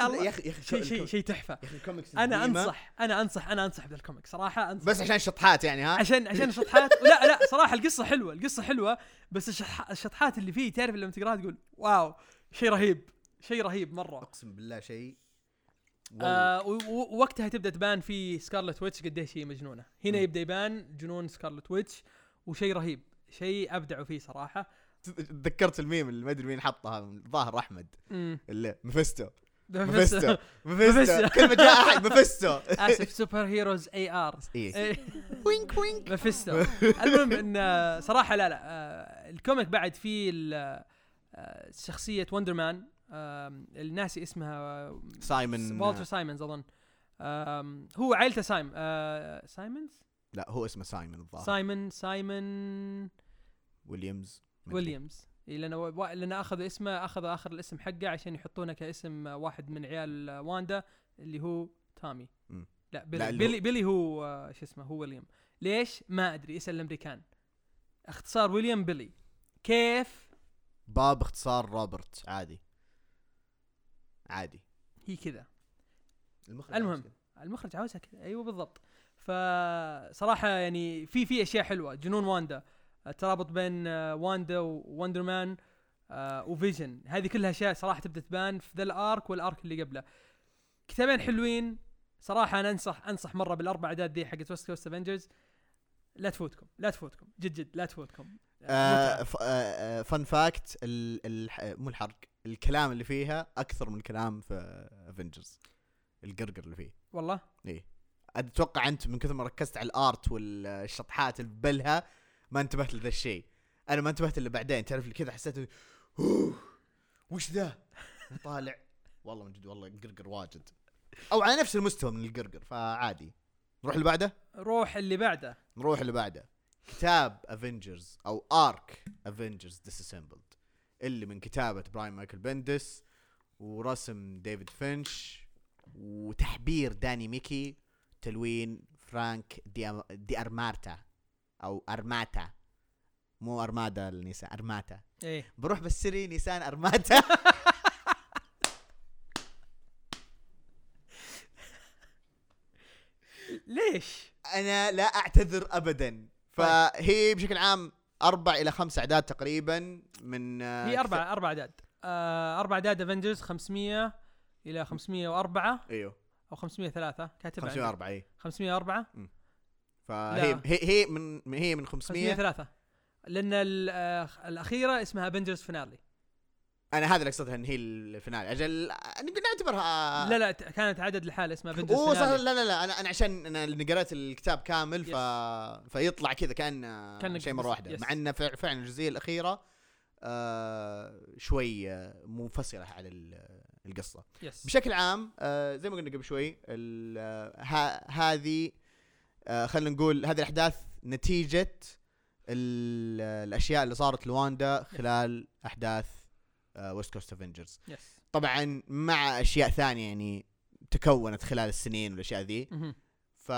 S1: يا أخي يا أخي
S2: شيء شيء شيء تحفة.
S1: يا أخي الكوميكس أنا
S2: انصح أنا انصح أنا أنصح بهذا ال comic صراحة أنصح
S1: بس عشان الشطحات يعني ها؟
S2: عشان عشان الشطحات. لا لا صراحة القصة حلوة القصة حلوة بس الشطح- الشطحات اللي فيه تعرف لما تقراها تقول wow شيء رهيب شيء رهيب مرة.
S1: أقسم بالله شيء.
S2: آه ووقتها تبدأ تبان في Scarlet Witch قديش هي مجنونة. هنا
S1: مم.
S2: يبدأ يبان جنون Scarlet Witch وشيء رهيب شيء أبدعوا فيه صراحة.
S1: تذكرت الميم اللي ما أدري مين حطها الظاهر
S2: أحمد.
S1: اللي مفستو. مفستو. مفستو.
S2: مفستو.
S1: كل ما جاء أحد مفستو.
S2: آسف Superheroes
S1: AR. وينك وينك.
S2: مفيستو المهم إن آه، صراحة لا لا آه، ال comic بعد فيه آه، شخصية Wonder Man الناسي اسمها
S1: سايمون
S2: والتر سايمونز أظن. هو عائلته سايم سايمونز
S1: لا هو اسمه سايمون الظاهر.
S2: سايمون سايمون
S1: ويليامز.
S2: ويليامز. إيه، لأنه و- لأن أخذ اسمه أخذ آخر الاسم حقه عشان يحطونه كاسم آه، واحد من عيال آه، واندا اللي هو تامي.
S1: مم.
S2: لا
S1: لا،
S2: بيلي
S1: هو-
S2: بيلي, بيلي هو آه، شو اسمه هو ويليام. ليش؟ ما أدري اسأل الأمريكان. اختصار ويليام بيلي. كيف؟
S1: باب اختصار روبرت عادي. عادي.
S2: هي كذا.
S1: المخرج
S2: المهم.
S1: كذا.
S2: المخرج عاوزها كذا. أيوه بالضبط. فصراحة يعني في في أشياء حلوة. جنون واندا. الترابط بين آه، واندا و Wonder Man آه، وفيجن. هذه كلها أشياء صراحة تبدأ تبان في ذا ال arc وال arc اللي قبله. كتابين حلوين. صراحة أنا أنصح أنصح مرة بالأربع أعداد دي حقت West Coast Avengers لا تفوتكم لا تفوتكم جد جد لا تفوتكم.
S1: آه آه، آه fun fact ال ال مو الحرق الكلام اللي فيها أكثر من الكلام في Avengers القرقر اللي فيه.
S2: والله؟
S1: أتوقع أنت من كثر ما ركزت على ال art والشطحات اللي ببلها ما انتبهت لذا الشيء. أنا ما انتبهت إلا بعدين تعرف اللي كذا حسيت إنه، "أوه، وش ذا؟ طالع. والله من جد والله القرقر واجد. أو على نفس المستوى من القرقر فعادي. نروح اللي بعده؟
S2: روح اللي بعده.
S1: نروح اللي بعده. كتاب Avengers أو arc Avengers Disassembled اللي من كتابة براين مايكل بندس ورسم ديفيد فينش وتحبير داني ميكي تلوين فرانك دي, أم... دي ارمارتا أو أرماتا. مو أرمادا النساء أرماتا.
S2: إيه.
S1: بروح بالسري نيسان أرماتا.
S2: ليش؟
S1: أنا لا أعتذر ابدا. فهي بشكل عام أربع إلى خمس أعداد تقريبا من آه،
S2: هي أربع أربع أعداد. آه أربع أعداد Avengers 500 إلى 504
S1: أيوه.
S2: أو 503 كاتب
S1: 504 اي
S2: 504
S1: فهي. هي هي من هي من 500
S2: 503 لأن آه، الأخيرة اسمها Avengers Finale
S1: أنا هذا اللي أقصدها إن هي ال finale. أجل نقدر نعتبرها
S2: لا لا كانت عدد لحال اسمها افنجرز
S1: أوه صح لا لا لا أنا أنا عشان أنا اللي قرأت الكتاب كامل ف... فيطلع كذا كان
S2: كأنك
S1: شيء مرة
S2: واحدة.
S1: مع انه فع- فعلا الجزئية الأخيرة آه شوي آه، منفصلة على ال- القصة.
S2: يس
S1: بشكل عام آه زي ما قلنا قبل شوي آه، هذه خلينا نقول هذه الأحداث نتيجة ال- الأشياء اللي صارت لواندا خلال أحداث West Coast
S2: Avengers
S1: طبعا مع أشياء ثانية يعني تكونت خلال السنين والأشياء ذي. ف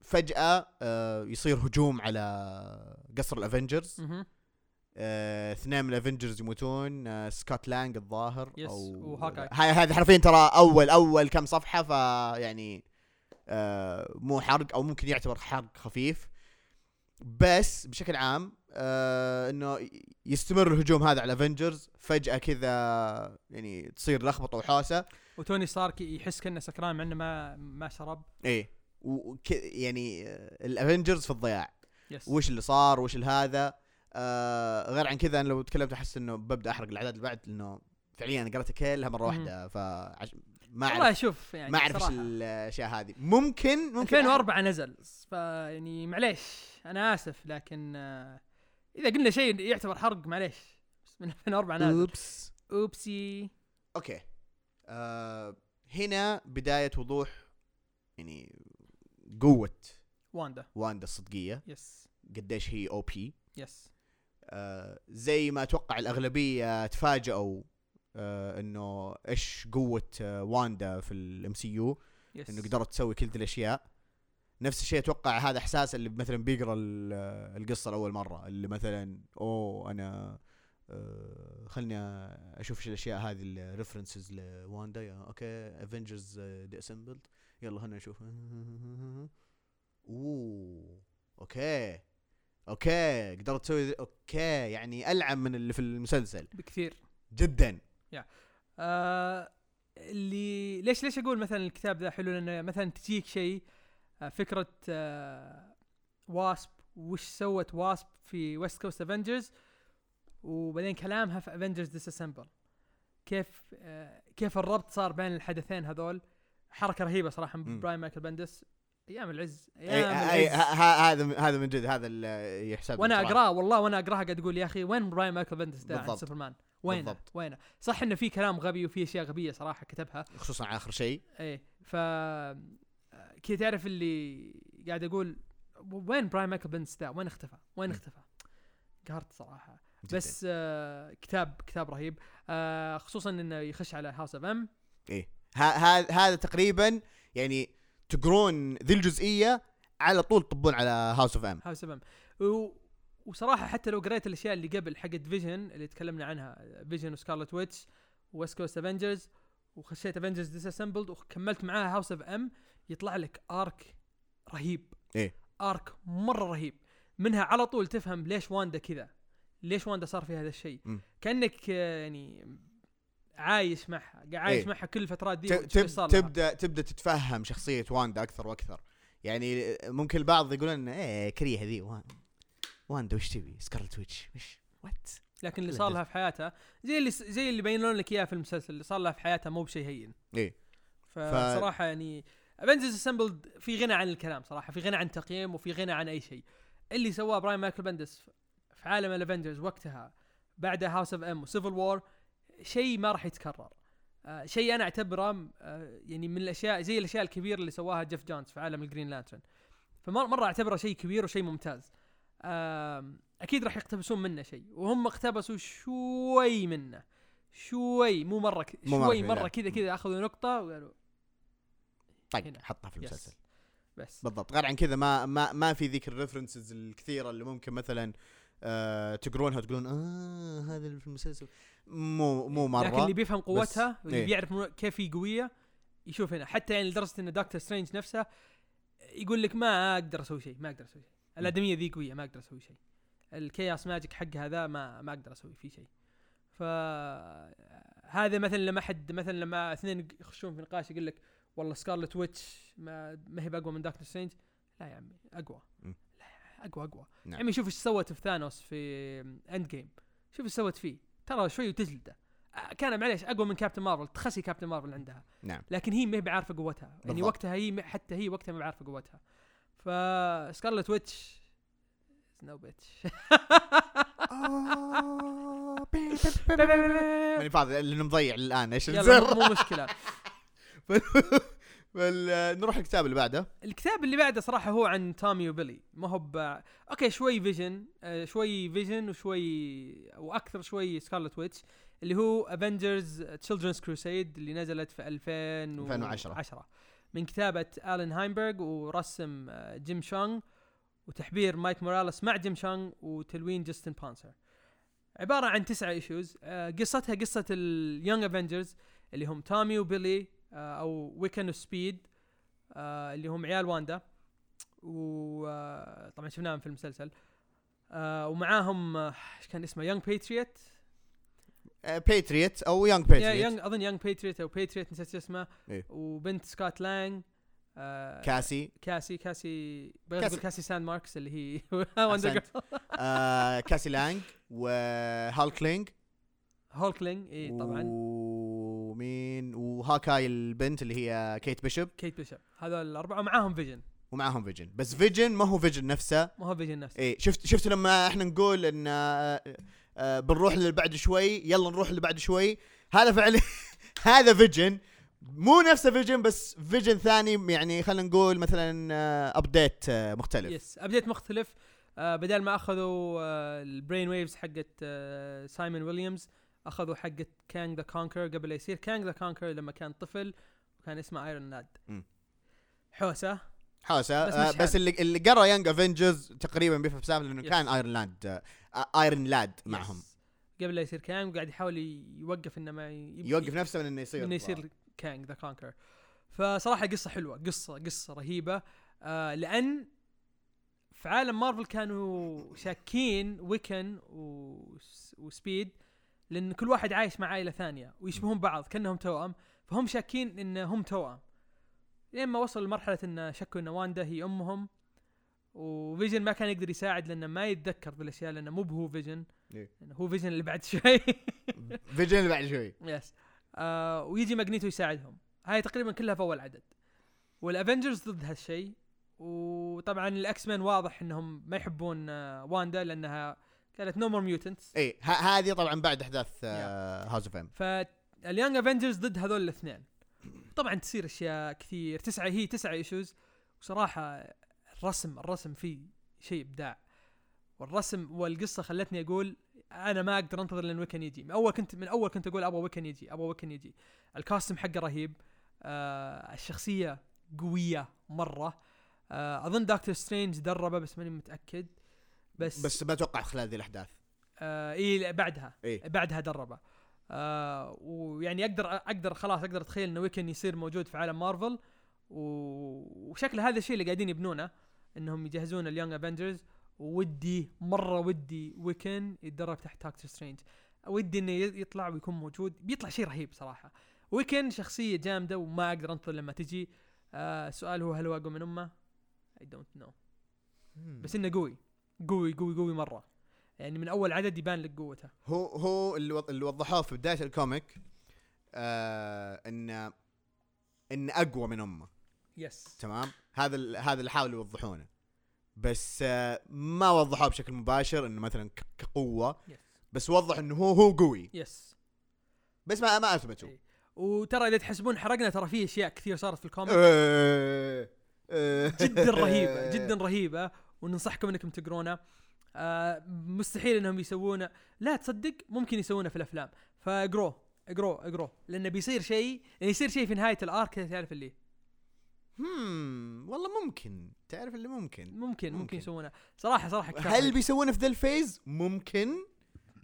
S1: فجأة آه، يصير هجوم على قصر ال
S2: Avengers.
S1: آه، اثنين من ال Avengers يموتون آه، سكوت لانج الظاهر
S2: yes،
S1: أو هذه حرفيا ترى اول أول كم صفحة فيعني آه، مو حرق أو ممكن يعتبر حرق خفيف بس بشكل عام آه إنه يستمر الهجوم هذا على Avengers فجأة كذا يعني تصير لخبطة وحوسه
S2: وتوني ستارك يحس كأنه سكران مع إنه ما ما شرب.
S1: إيه. وك يعني آه، ال Avengers في الضياع.
S2: yes
S1: وش اللي صار؟ وش هذا؟ آه غير عن كذا أنا لو تكلمت أحس إنه ببدأ أحرق الأعداد اللي بعد لأنه فعليا أنا قريتها كلها
S2: مرة.
S1: واحدة فعش... ما
S2: والله
S1: أعرف.
S2: شوف يعني
S1: ما
S2: أعرف.
S1: الأشياء هذه. ممكن ممكن
S2: 2004 نزل فيعني معليش أنا آسف لكن آه، إذا قلنا شيء يعتبر حرق معليش. بس من 2004 نازل
S1: أوبس.
S2: أوبسي.
S1: أوكي. آه هنا بداية وضوح يعني قوة.
S2: واندا.
S1: واندا الصدقية.
S2: yes.
S1: قديش هي OP.
S2: yes.
S1: آه زي ما أتوقع الأغلبية تفاجئوا آه إنه إيش قوة آه واندا في ال
S2: MCU؟
S1: إنه قدرت تسوي كل الأشياء. نفس الشيء أتوقع هذا إحساس اللي مثلا بيقرأ ال- القصة لأول مرة اللي مثلا أوه أنا آه، خلني أشوف إيش الأشياء هذه ال references لواندا. يا okay Avengers Disassembled يلا خلنا نشوف. أوه okay okay قدرت تسوي okay يعني العب من اللي في المسلسل.
S2: بكثير.
S1: جدا.
S2: آه اللي ليش ليش أقول مثلا الكتاب ذا حلو؟ لأنه مثلا تجيك شيء آه فكرة آه Wasp. وش سوت Wasp في West Coast Avengers وبعدين كلامها في Avengers Disassembled كيف آه كيف الربط صار بين الحدثين هذول؟ حركة رهيبة صراحة من. براين مايكل بندس. أيام العز أيام
S1: أي
S2: العز.
S1: ه- ه- هذا هذا من جد هذا اللي يحسب وأنا.
S2: أقرأه والله وأنا اقراها قاعد أقول يا أخي وين براين مايكل بندس ده عن. سوبرمان. وينه؟
S1: بالضبط.
S2: وينه؟ صح إنه في كلام غبي وفي أشياء غبية صراحة كتبها.
S1: خصوصا آخر شيء.
S2: إيه ف كذا تعرف اللي قاعد أقول وين براين مايكل بنس ده وين اختفى؟ وين. اختفى؟ قهرت صراحة.
S1: جداً.
S2: بس آه كتاب كتاب رهيب. آه خصوصا إنه يخش على House
S1: of M إيه. هذا تقريبا يعني تقرون ذي الجزئية على طول تطبون على House of
S2: M House of M. وصراحة حتى لو قريت الأشياء اللي قبل حقت Vision اللي تكلمنا عنها Vision و Scarlet Witch West Coast Avengers وخشيت Avengers Disassembled وكملت معاها House of M يطلع لك arc رهيب
S1: إيه.
S2: arc مرة رهيب منها على طول تفهم ليش واندا كذا ليش واندا صار في هذا الشيء. كأنك آه، يعني عايش معها قاعد عايش
S1: إيه.
S2: معها كل الفترات دي
S1: تب
S2: صار لها.
S1: تبدأ تبدأ تتفهم شخصية واندا أكثر وأكثر يعني ممكن البعض يقولون إيه كريهه ذي واندا وش تبي Scarlet Witch. وش؟ what
S2: لكن اللي صار لها في حياتها زي اللي زي اللي بينون لك إياه في المسلسل اللي صار لها في حياتها مو بشيء هين.
S1: إيه.
S2: فصراحه يعني Avengers Disassembled في غنى عن الكلام صراحة في غنى عن تقييم وفي غنى عن أي شيء. اللي سواه براين مايكل بندس في عالم ال Avengers وقتها بعد House of M و Civil War شيء ما راح يتكرر. آه شيء أنا أعتبره آه يعني من الأشياء زي الأشياء الكبيرة اللي سواها جيف جونز في عالم ال Green Lantern فمره أعتبره شيء كبير وشيء ممتاز. أكيد راح يقتبسون منه شيء وهم اقتبسوا شوي منه شوي مو مرة ك...
S1: مو
S2: شوي
S1: مرة.
S2: كذا كذا أخذوا نقطة وقالوا
S1: طيب. حطها في. المسلسل
S2: بس
S1: بالضبط غير عن كذا ما ما ما في ذيك ال references الكثيرة اللي ممكن مثلا آه تقرونها وتقولون آه هذا في المسلسل مو مو مرة
S2: لكن اللي بيفهم قوتها واللي
S1: إيه.
S2: بيعرف كيف هي قوية يشوف هنا حتى يعني لدرجة إن دكتور سترينج نفسه يقول لك ما أقدر أسوي شيء ما أقدر أسوي شيء الادميه ذي قويه ما أقدر أسوي شيء. ال chaos magic حق هذا ما ما أقدر أسوي فيه شيء. ف هذا مثلا لما حد مثلا لما اثنين يخشون في نقاش يقول لك والله Scarlet Witch ما, ما هي بأقوى من دكتور سترينج لا يا عمي
S1: أقوى.
S2: لا أقوى أقوى.
S1: نعم.
S2: عمي شوف إيش سوت في ثانوس في Endgame شوف إيش سوت فيه. ترى شوي وتجلده. آه، كان معليش أقوى من كابتن مارفل تخسي كابتن مارفل عندها.
S1: نعم.
S2: لكن هي ما هي بعارفة قوتها. يعني
S1: بالضبط.
S2: وقتها هي حتى هي وقتها ما بعارفة قوتها. ف Scarlet Witch no bitch
S1: ماني فاضي لأنه مضيع الآن
S2: إيش
S1: الزر؟
S2: مو-
S1: مشكلة. نروح الكتاب اللي بعده.
S2: الكتاب اللي بعده صراحة هو عن تومي وبيلي ما هو ب... Okay شوي فيجن آه شوي فيجن وشوي وأكثر شوي Scarlet Witch اللي هو Avengers Children's Crusade اللي نزلت في 2010
S1: 2010.
S2: من كتابة الين هاينبرغ ورسم آه، جيم شونغ وتحبير مايك موراليس مع جيم شونغ وتلوين جاستن بانسر. عبارة عن تسعة issues قصتها قصة ال Young Avengers اللي هم تومي وبيلي آه، أو ويكن وسبيد آه اللي هم عيال واندا. وطبعا شفناهم في المسلسل. آه ومعاهم آه، إيش كان اسمه؟ Young Patriot
S1: Patriot أو Young Patriot
S2: Young أظن Young Patriot أو باتريوت نسيت اسمه.
S1: إيه.
S2: وبنت سكوت لانج آه
S1: كاسي.
S2: كاسي كاسي بغيت
S1: كاسي.
S2: أقول كاسي ساند ماركس اللي هي Wonder
S1: أحسنت. آه كاسي لانج وهالكلينج
S2: هولكلينج اي طبعا.
S1: ومين وهاكاي البنت اللي هي كيت بيشوب
S2: كيت بيشب هذول الأربعة معاهم فيجن
S1: ومعاهم فيجن بس فيجن ما هو فيجن نفسه.
S2: ما هو فيجن نفسه.
S1: إيه شفت شفت لما إحنا نقول إن آه، آه، بنروح اللي بعد شوي يلا نروح اللي بعد شوي. هذا فعلا هذا فيجن. مو نفسه فيجن بس فيجن ثاني يعني خلينا نقول مثلا update مختلف.
S2: yes update مختلف. آه بدل ما أخذوا آه ال brain waves حقت آه سايمون ويليامز أخذوا حقت Kang the Conqueror قبل لا يصير. Kang the Conqueror لما كان طفل وكان اسمه Iron Lad.
S1: حوسة.
S2: حوسه بس
S1: بس, آه بس. اللي اللي قرأ Young Avengers تقريبا بيفهم سالفه لأنه
S2: yes.
S1: كان Iron Lad Iron Lad معهم.
S2: Yes. قبل لا يصير كانج وقاعد يحاول يوقف إنه ما
S1: يوقف نفسه من إنه يصير
S2: إنه يصير Kang the Conqueror فصراحة قصة حلوة قصة قصة رهيبة. آه لأن في عالم مارفل كانوا شاكين ويكن وس- وسبيد لأن كل واحد عايش مع عائلة ثانية ويشبهون بعض كأنهم توأم. فهم شاكين ان هم توأم. لين ما وصل لمرحلة إن شكوا ان واندا هي أمهم وفيجن ما كان يقدر يساعد لأنه ما يتذكر بالاشياء لأنه مو بهو فيجن.
S1: إيه.
S2: هو فيجن اللي بعد شوي.
S1: فيجن اللي بعد شوي.
S2: Yes آه ويجي ماجنيتو يساعدهم. هاي تقريبا كلها في أول عدد. وال Avengers ضد هالشيء وطبعا ال X-Men واضح إنهم ما يحبون آه واندا لأنها قالت no more mutants
S1: اي هذه طبعا بعد أحداث House of M
S2: فال Young Avengers ضد هذول الاثنين. طبعا تصير أشياء كثير. تسعة هي تسعة issues وصراحة الرسم الرسم فيه شيء إبداع. والرسم والقصة خلتني أقول أنا ما أقدر أنتظر لين ويكن يجي. من أول كنت من أول كنت أقول أبغى ويكن يجي أبغى ويكن يجي. ال costume حقه رهيب. آه الشخصية قوية مرة. آه أظن دكتور سترينج دربه بس ماني متأكد. بس
S1: بس ما أتوقع خلال ذي الأحداث.
S2: آه إي بعدها.
S1: إيه.
S2: بعدها دربه. آه ويعني أقدر أقدر خلاص أقدر أتخيل إنه ويكن يصير موجود في عالم مارفل وشكل هذا الشيء اللي قاعدين يبنونه إنهم يجهزون ال Young Avengers ودي مرة ودي ويكن يتدرب تحت دكتور سترينج ودي إنه يطلع ويكون موجود. بيطلع شيء رهيب صراحة. ويكن شخصية جامدة وما أقدر انتظر لما تجي. آه السؤال هو هل هو أقوى من أمه؟ I don't know بس إنه قوي. قوي قوي قوي مرة. يعني من أول عدد يبان لك قوته
S1: هو هو اللي وض- اللي وضحوه في بداية ال comic آه إن إن أقوى من أمه.
S2: Yes
S1: تمام؟ هذا هذا اللي حاولوا يوضحونه. بس آه ما وضحوه بشكل مباشر إنه مثلا كقوة.
S2: Yes
S1: بس وضح إنه هو هو قوي.
S2: Yes
S1: بس ما ما أثبتوا.
S2: إيه. وترى إذا تحسبون حرقنا ترى في أشياء كثير صارت في ال comic.
S1: آه، آه.
S2: جدا رهيبة جدا رهيبة. وننصحكم إنكم تقرونه. آه مستحيل إنهم يسوونه. لا تصدق ممكن يسوونه في الأفلام. فاقروه اقروه اقروه لأنه بيصير شيء يعني يصير شيء في نهاية ال arc تعرف اللي.
S1: هم والله ممكن. تعرف اللي ممكن.
S2: ممكن ممكن,
S1: ممكن.
S2: يسوونه. صراحة صراحة
S1: هل. بيسوونه في ذا ال phase ممكن.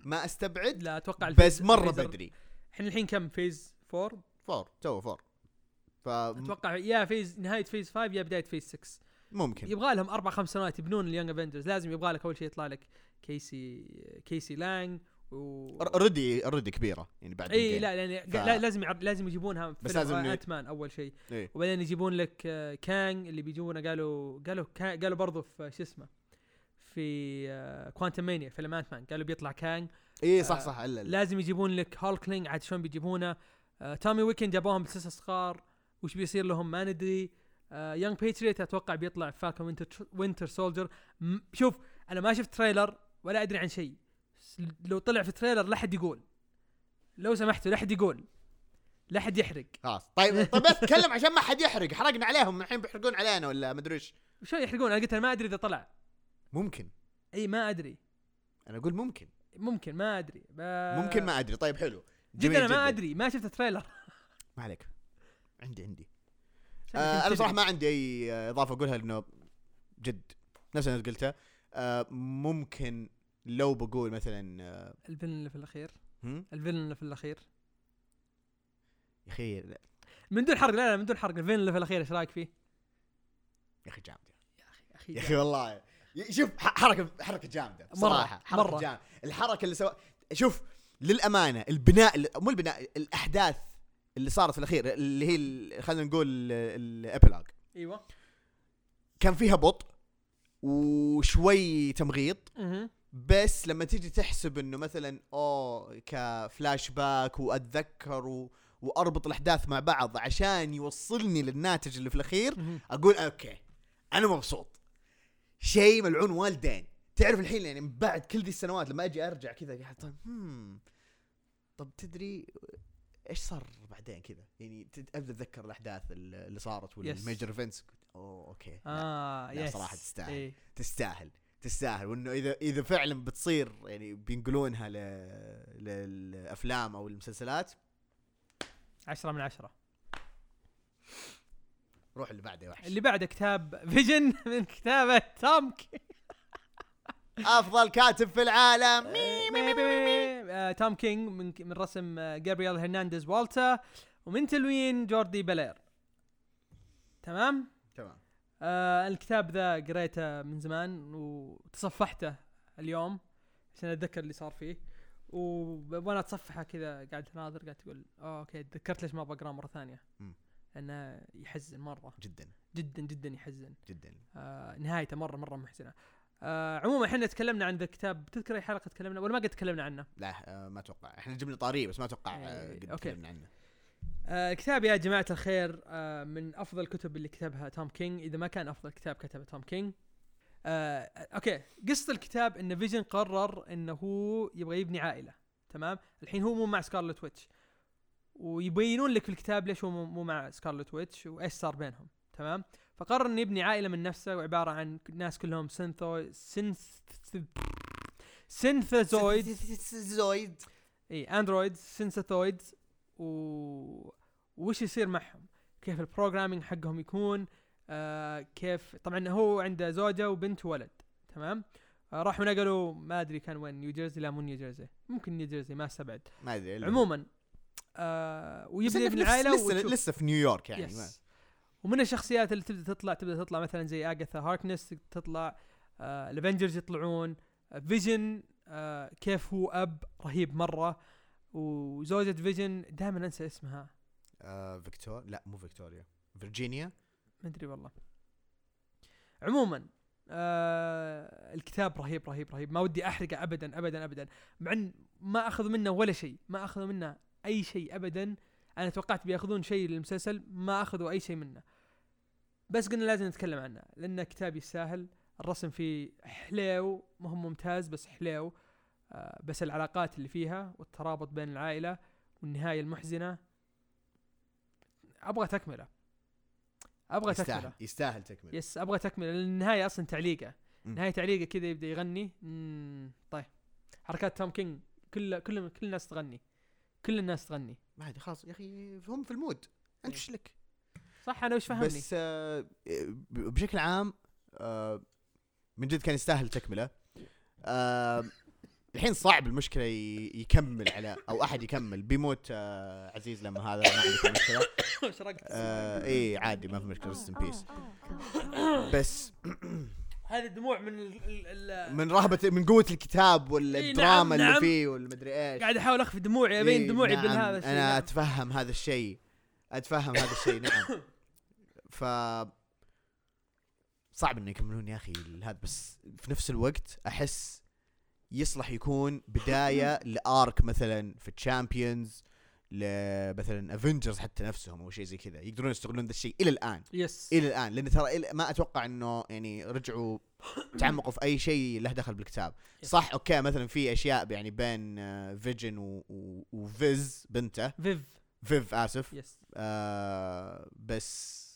S1: ما أستبعد.
S2: لا أتوقع
S1: بس
S2: مرة
S1: بدري.
S2: إحنا الحين كم؟ Phase 4
S1: four to four
S2: أتوقع يا فيز نهاية phase 5 يا بداية phase 6
S1: فممكن
S2: يبغى لهم أربع خمس سنوات يبنون ال Young Avengers لازم يبغى لك أول شيء يطلع لك كيسي كيسي لانج و
S1: already already كبيرة يعني بعد إي.
S2: لا يعني
S1: ف-
S2: لا لازم يعر... لازم يجيبونها
S1: بس لازم
S2: Ant-Man أول شيء
S1: إيه.
S2: وبعدين يجيبون لك آه، كانج اللي بيجونه قالوا قالوا كا... قالوا برضو في شو اسمه في Quantumania فيلم Ant-Man قالوا بيطلع كانج
S1: إي صح
S2: آه،
S1: صح الا لا
S2: لازم يجيبون لك هالكلينج عاد شلون بيجيبونه؟ آه تومي ويكن جابوهم بسلسله صغار. وش بيصير لهم؟ ما ندري. آه Young Patriot أتوقع بيطلع Falcon Winter Winter Soldier شوف أنا ما شفت trailer ولا أدري عن شيء. لو طلع في trailer لا حد يقول. لو سمحتوا لا حد يقول. لا حد يحرق.
S1: خلاص. طيب طيب بس تكلم عشان ما حد يحرق. حرقنا عليهم. الحين بيحرقون علينا ولا ما أدري إيش؟
S2: شو يحرقون. أنا قلت أنا ما أدري إذا طلع.
S1: ممكن.
S2: إي ما أدري.
S1: أنا أقول ممكن.
S2: ممكن ما أدري. ب...
S1: ممكن ما أدري. طيب حلو.
S2: جدا أنا ما أدري. ما شفت تريلر
S1: ما عليك. عندي عندي. آه أنا بصراحه ما عندي أي آه، إضافة أقولها لأنه جد نفس اللي قلته. آه ممكن لو بقول مثلا آه
S2: الفيلن اللي في
S1: الأخير؟
S2: الفيلن اللي في الأخير.
S1: يا أخي
S2: من دون حرق لا لا من دون حرق. ال villain اللي في الأخير إيش رأيك فيه؟
S1: يا أخي جامد
S2: يا أخي
S1: يا أخي والله. شوف حركة حركة جامدة
S2: مرة،
S1: صراحة حركة
S2: مرة.
S1: جامدة. الحركة اللي سوا شوف للأمانة البناء مو البناء الأحداث اللي صارت في الأخير اللي هي خلينا نقول ال
S2: build up إيوه
S1: كان فيها بطء وشوي تمغيط. بس لما تيجي تحسب إنه مثلا أوه كفلاش باك وأتذكر و... وأربط الأحداث مع بعض عشان يوصلني للناتج اللي في
S2: الأخير.
S1: أقول okay أنا مبسوط شيء ملعون والدين تعرف الحين يعني بعد كل دي السنوات لما أجي أرجع كذا قاعد طيب هم طب تدري إيش صار بعدين كذا؟ يعني أبدأ أتذكر الأحداث اللي صارت وال major events أوه okay. لا.
S2: آه
S1: لا،
S2: yes
S1: صراحة تستاهل.
S2: إيه.
S1: تستاهل. تستاهل. وإنه اذا إذا فعلا بتصير يعني بينقلونها ل... للأفلام أو المسلسلات.
S2: عشرة من عشرة.
S1: روح اللي بعده يا وحش.
S2: اللي بعده كتاب Vision من كتابة Tom Ki-
S1: أفضل كاتب في العالم.
S2: آه، Tom King من من رسم آه، Gabriel Hernandez Walta ومن تلوين Jordie Bellaire. تمام؟
S1: تمام.
S2: آه الكتاب ذا قريته من زمان وتصفحته اليوم عشان أتذكر اللي صار فيه. وأنا أتصفحه كذا قاعد أناظر قاعد تقول okay تذكرت ليش ما بقراه مرة ثانية.
S1: مم.
S2: لأنه يحزن مرة.
S1: جدا.
S2: جدا جدا يحزن.
S1: جدا.
S2: آه نهايته مرة مرة محزنة. آه عموما إحنا تكلمنا عن ذا الكتاب. تذكر أي حلقة تكلمنا؟ ولا ما قد تكلمنا عنه؟
S1: لا آه ما أتوقع. إحنا جبنا طاريه بس ما أتوقع آه
S2: إيه،
S1: قد
S2: okay.
S1: تكلمنا عنه.
S2: آه الكتاب يا جماعة الخير آه من أفضل الكتب اللي كتبها Tom King إذا ما كان أفضل كتاب كتبه Tom King آه okay. قصة الكتاب إن Vision قرر إنه هو يبغى يبني عائلة تمام؟ الحين هو مو مع Scarlet Witch. ويبينون لك في الكتاب ليش هو مو مع Scarlet Witch وإيش صار بينهم تمام؟ فقرر إنه يبني عائلة من نفسه وعبارة عن ناس كلهم syntho synth synthezoid
S1: zoid
S2: اي android synthezoid و وش يصير معهم؟ كيف ال programming حقهم يكون؟ آه كيف؟ طبعا هو عنده زوجة وبنت وولد تمام؟ آه راحوا نقلوا ما أدري كان وين نيوجيرسي لا مو نيوجيرسي ممكن نيوجيرسي ما استبعد.
S1: ما أدري
S2: عموما آه
S1: بس
S2: ويبدا
S1: إنه
S2: يبني
S1: لسه-
S2: عائلة
S1: لسه في نيويورك يعني
S2: yes ومن الشخصيات اللي تبدأ تطلع تبدأ تطلع مثلا زي Agatha Harkness تطلع آه ال Avengers يطلعون. Vision آه كيف هو أب رهيب مرة. وزوجة Vision دائما أنسى اسمها.
S1: آه Victor لا مو Victoria Virginia
S2: ما أدري والله. عموما آه الكتاب رهيب رهيب رهيب. ما ودي أحرقه ابدا ابدا ابدا. مع إن ما أخذوا منه ولا شيء ما أخذوا منه أي شيء ابدا. أنا توقعت بيأخذون شيء للمسلسل ما أخذوا أي شيء منه. بس قلنا لازم نتكلم عنه لأنه كتاب يستاهل. الرسم فيه حليو ما هو ممتاز بس حليو. آه بس العلاقات اللي فيها والترابط بين العائلة والنهاية المحزنة. أبغى تكملة. أبغى تكملة.
S1: يستاهل يستاهل تكمل
S2: yes أبغى تكملة. لأن النهاية أصلا
S1: تعليقة.
S2: نهايه تعليقة كذا يبدأ يغني. طيب. حركات Tom King كل كل كل الناس تغني. كل الناس تغني.
S1: ما أدري خلاص يا أخي هم في ال mood.
S2: أنت إيه.
S1: إيش لك؟
S2: صح أنا وش فهمني؟
S1: بس آه ب- بشكل عام آه من جد كان يستاهل تكملة. آه الحين صعب المشكلة ي- يكمل على أو أحد يكمل بيموت آه عزيز لما هذا ما عندكم مشكلة.
S2: شرقت
S1: آه اي عادي ما في مشكلة ريست بيس بس
S2: هذه الدموع من ال ال
S1: من رهبه من قوة الكتاب ولا
S2: إي
S1: الدراما
S2: نعم،
S1: اللي
S2: نعم.
S1: فيه ولا مدري إيش
S2: قاعد أحاول أخفي دموعي
S1: أبين
S2: دموعي
S1: نعم،
S2: بالهذا الشيء
S1: أنا
S2: نعم.
S1: أتفهم هذا الشيء أتفهم هذا الشيء نعم ف صعب إنه يكملون يا أخي هذا بس في نفس الوقت أحس يصلح يكون بداية ل arc مثلا في ال Champions مثلا Avengers حتى نفسهم أو شيء زي كذا يقدرون يستغلون ذا الشيء إلى الآن.
S2: Yes
S1: إلى الآن لأن ترى ما أتوقع إنه يعني رجعوا تعمقوا في أي شيء له دخل بالكتاب.
S2: Yes.
S1: صح okay مثلا في أشياء يعني بين آه، Vision و- و- و Viv's بنته.
S2: Viv
S1: Viv آسف.
S2: yes
S1: آه بس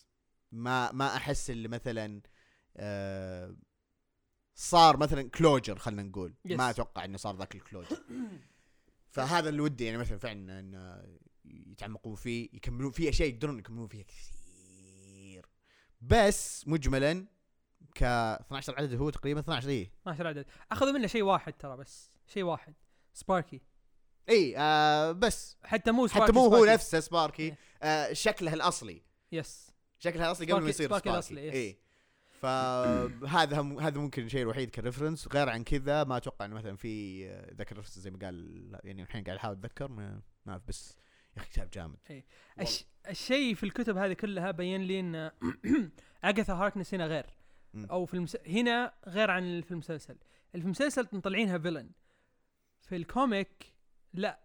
S1: ما ما أحس اللي مثلا آه صار مثلا closure خلينا نقول.
S2: Yes.
S1: ما أتوقع إنه صار ذاك ال closure فهذا اللي ودي يعني مثلا فعلا انه يتعمقون فيه يكملون في أشياء يقدرون يكملون فيها كثير. بس مجملا ك 12 عدد هو تقريبا 12 اي
S2: 12 عدد. أخذوا منه شيء واحد ترى بس شيء واحد. Sparky.
S1: إي آه بس.
S2: حتى مو Sparky
S1: حتى مو هو. نفسه Sparky.
S2: إيه.
S1: آه شكله الأصلي.
S2: Yes.
S1: شكلها الأصلي قبل ما يصير
S2: Sparky
S1: Sparky,
S2: الأصلي، yes.
S1: إي. فهذا هم هذا ممكن الشيء الوحيد ك reference غير عن كذا ما أتوقع إنه مثلا في آه، ذاك ال reference زي ما قال يعني الحين قاعد أحاول أتذكر ما أعرف، بس يا أخي كتاب جامد.
S2: الش... الشيء في الكتب هذه كلها بين لي إن Agatha Harkness هنا غير. أو في المس... هنا غير عن في المسلسل. في المسلسل مطلعينها villain في ال comic لا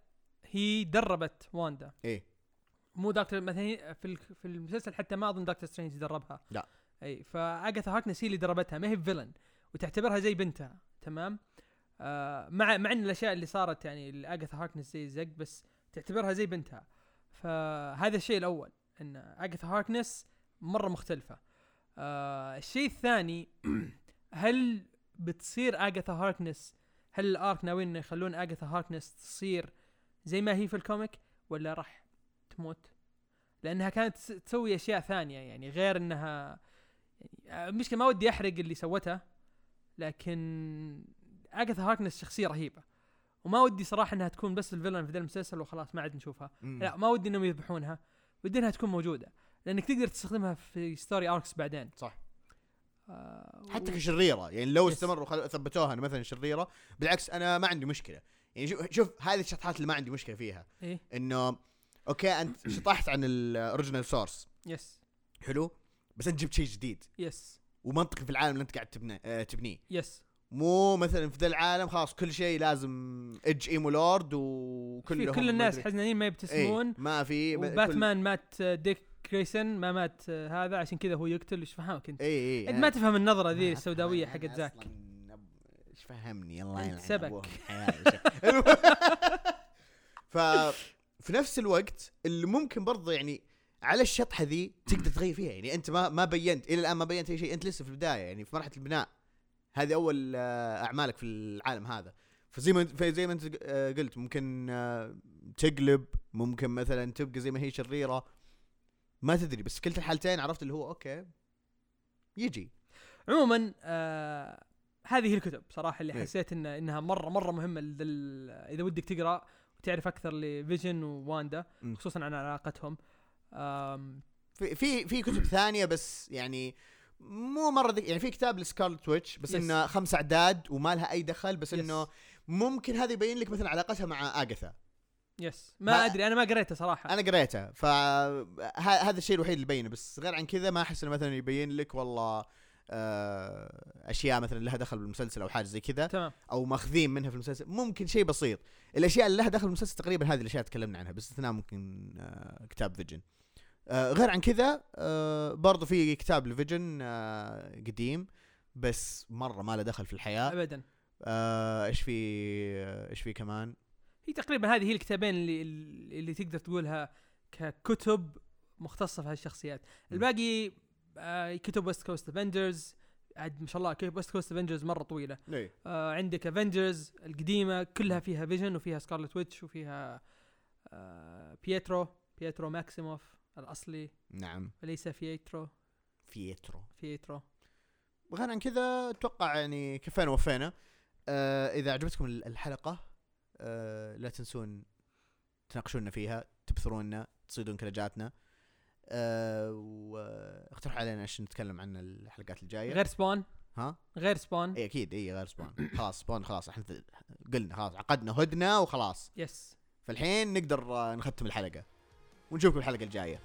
S2: هي دربت واندا.
S1: إيه.
S2: مو دكتور مثلا في في المسلسل حتى ما أظن دكتور سترينج دربها.
S1: لا.
S2: أي فأجاثا هاركنس هي اللي دربتها ما هي villain وتعتبرها زي بنتها تمام؟ آه مع مع إن الأشياء اللي صارت يعني لاجاثا هاركنس زي الزق بس تعتبرها زي بنتها. فهذا الشيء الأول إن أجاثا هاركنس مرة مختلفة. آه الشيء الثاني هل بتصير أجاثا هاركنس هل ال arc ناويين إنه يخلون أجاثا هاركنس تصير زي ما هي في ال comic ولا راح تموت؟ لأنها كانت تس- تسوي أشياء ثانية يعني غير إنها يعني المشكلة ما ودي أحرق اللي سوته لكن اجاثا هاركنس شخصية رهيبة. وما ودي صراحة إنها تكون بس الفيلن في ذا المسلسل وخلاص ما عاد نشوفها.
S1: مم.
S2: لا ما ودي إنهم يذبحونها. ودي إنها تكون موجودة. لأنك تقدر تستخدمها في story arcs بعدين.
S1: صح.
S2: آه
S1: حتى
S2: و-
S1: كشريرة. يعني لو. استمروا خل... ثبتوها مثلا شريرة. بالعكس أنا ما عندي مشكلة. يعني شوف شوف هذه الشطحات اللي ما عندي مشكلة فيها.
S2: إيه.
S1: إنه okay أنت شطحت عن ال original
S2: source yes
S1: حلو؟ بس أنت جبت شيء جديد.
S2: yes
S1: ومنطقي في العالم اللي أنت قاعد تبنيه آه تبنيه.
S2: yes
S1: مو مثلا في ذا العالم خلاص كل شيء لازم edge emo lord
S2: في كل الناس حزنانين ما يبتسمون.
S1: ما في ب- كل-
S2: وباتمان مات آه، ديك جريسون ما مات آه، هذا عشان كذا هو يقتل. إيش فهمك أنت؟
S1: اي اي
S2: أنت ما تفهم النظرة ذي
S1: السوداوية
S2: حقت
S1: أب- إيش فهمني؟ الله يلعن
S2: سبك.
S1: ف في نفس الوقت اللي ممكن برضه يعني على الشطحه ذي تقدر تغير فيها يعني أنت ما ما بينت إلى الآن ما بينت أي شيء أنت لسه في البداية يعني في مرحلة البناء. هذه أول آه، أعمالك في العالم هذا. فزي ما زي ما أنت آه، قلت ممكن آه، تقلب ممكن مثلا تبقى زي ما هي شريرة. ما تدري بس في كلتا الحالتين عرفت اللي هو okay يجي.
S2: عموما آه هذه الكتب صراحة اللي
S1: إيه.
S2: حسيت إن إنها مره مرة مهمة إذا ودك تقرأ وتعرف أكثر لفيجن وواندا. خصوصا عن علاقتهم.
S1: في في في كتب ثانية بس يعني مو مرة ذك يعني في كتاب ل Scarlet Witch بس
S2: Yes.
S1: إنه خمس أعداد وما لها أي دخل بس
S2: Yes.
S1: إنه ممكن هذا يبين لك مثلا علاقتها مع آغاثا.
S2: yes ما,
S1: ما-
S2: أدري أنا ما قريته صراحة.
S1: أنا قريتها فهذا الشيء الوحيد اللي يبينه بس غير عن كذا ما أحس إنه مثلا يبين لك والله آه، أشياء مثلا لها دخل بالمسلسل أو حاجة زي كذا
S2: تمام.
S1: أو ماخذين منها في المسلسل ممكن شيء بسيط. الأشياء اللي لها دخل بالمسلسل تقريبا هذه الأشياء تكلمنا عنها باستثناء ممكن آه، كتاب فيجن غير عن كذا آه، برضو في كتاب لفيجن آه، قديم بس مرة ما له دخل في الحياة.
S2: ابدا.
S1: آه، إيش في آه، إيش في كمان؟
S2: هي تقريبا هذه هي الكتابين اللي اللي تقدر تقولها ككتب مختصة في هالشخصيات. الباقي آه كتب West Coast Avengers عاد ما شاء الله West Coast Avengers مرة
S1: طويلة.
S2: آه عندك Avengers القديمة كلها فيها فيجن وفيها Scarlet Witch وفيها آه بيترو بيترو ماكسيموف الأصلي.
S1: نعم.
S2: وليس فيترو
S1: فيترو
S2: فيترو
S1: وغير عن كذا أتوقع يعني كفينا وفينا آه إذا عجبتكم ال- الحلقة آه لا تنسون تناقشونا فيها تبثرونا تصيدون كلجاتنا. آه واقترحوا علينا إيش نتكلم عن الحلقات الجاية.
S2: غير Spawn.
S1: ها؟
S2: غير Spawn.
S1: إي أكيد. إي غير Spawn. خلاص Spawn خلاص. إحنا قلنا خلاص عقدنا هدنه وخلاص.
S2: يس
S1: فالحين نقدر آه، نختم الحلقة. ونشوفكم الحلقة الجاية.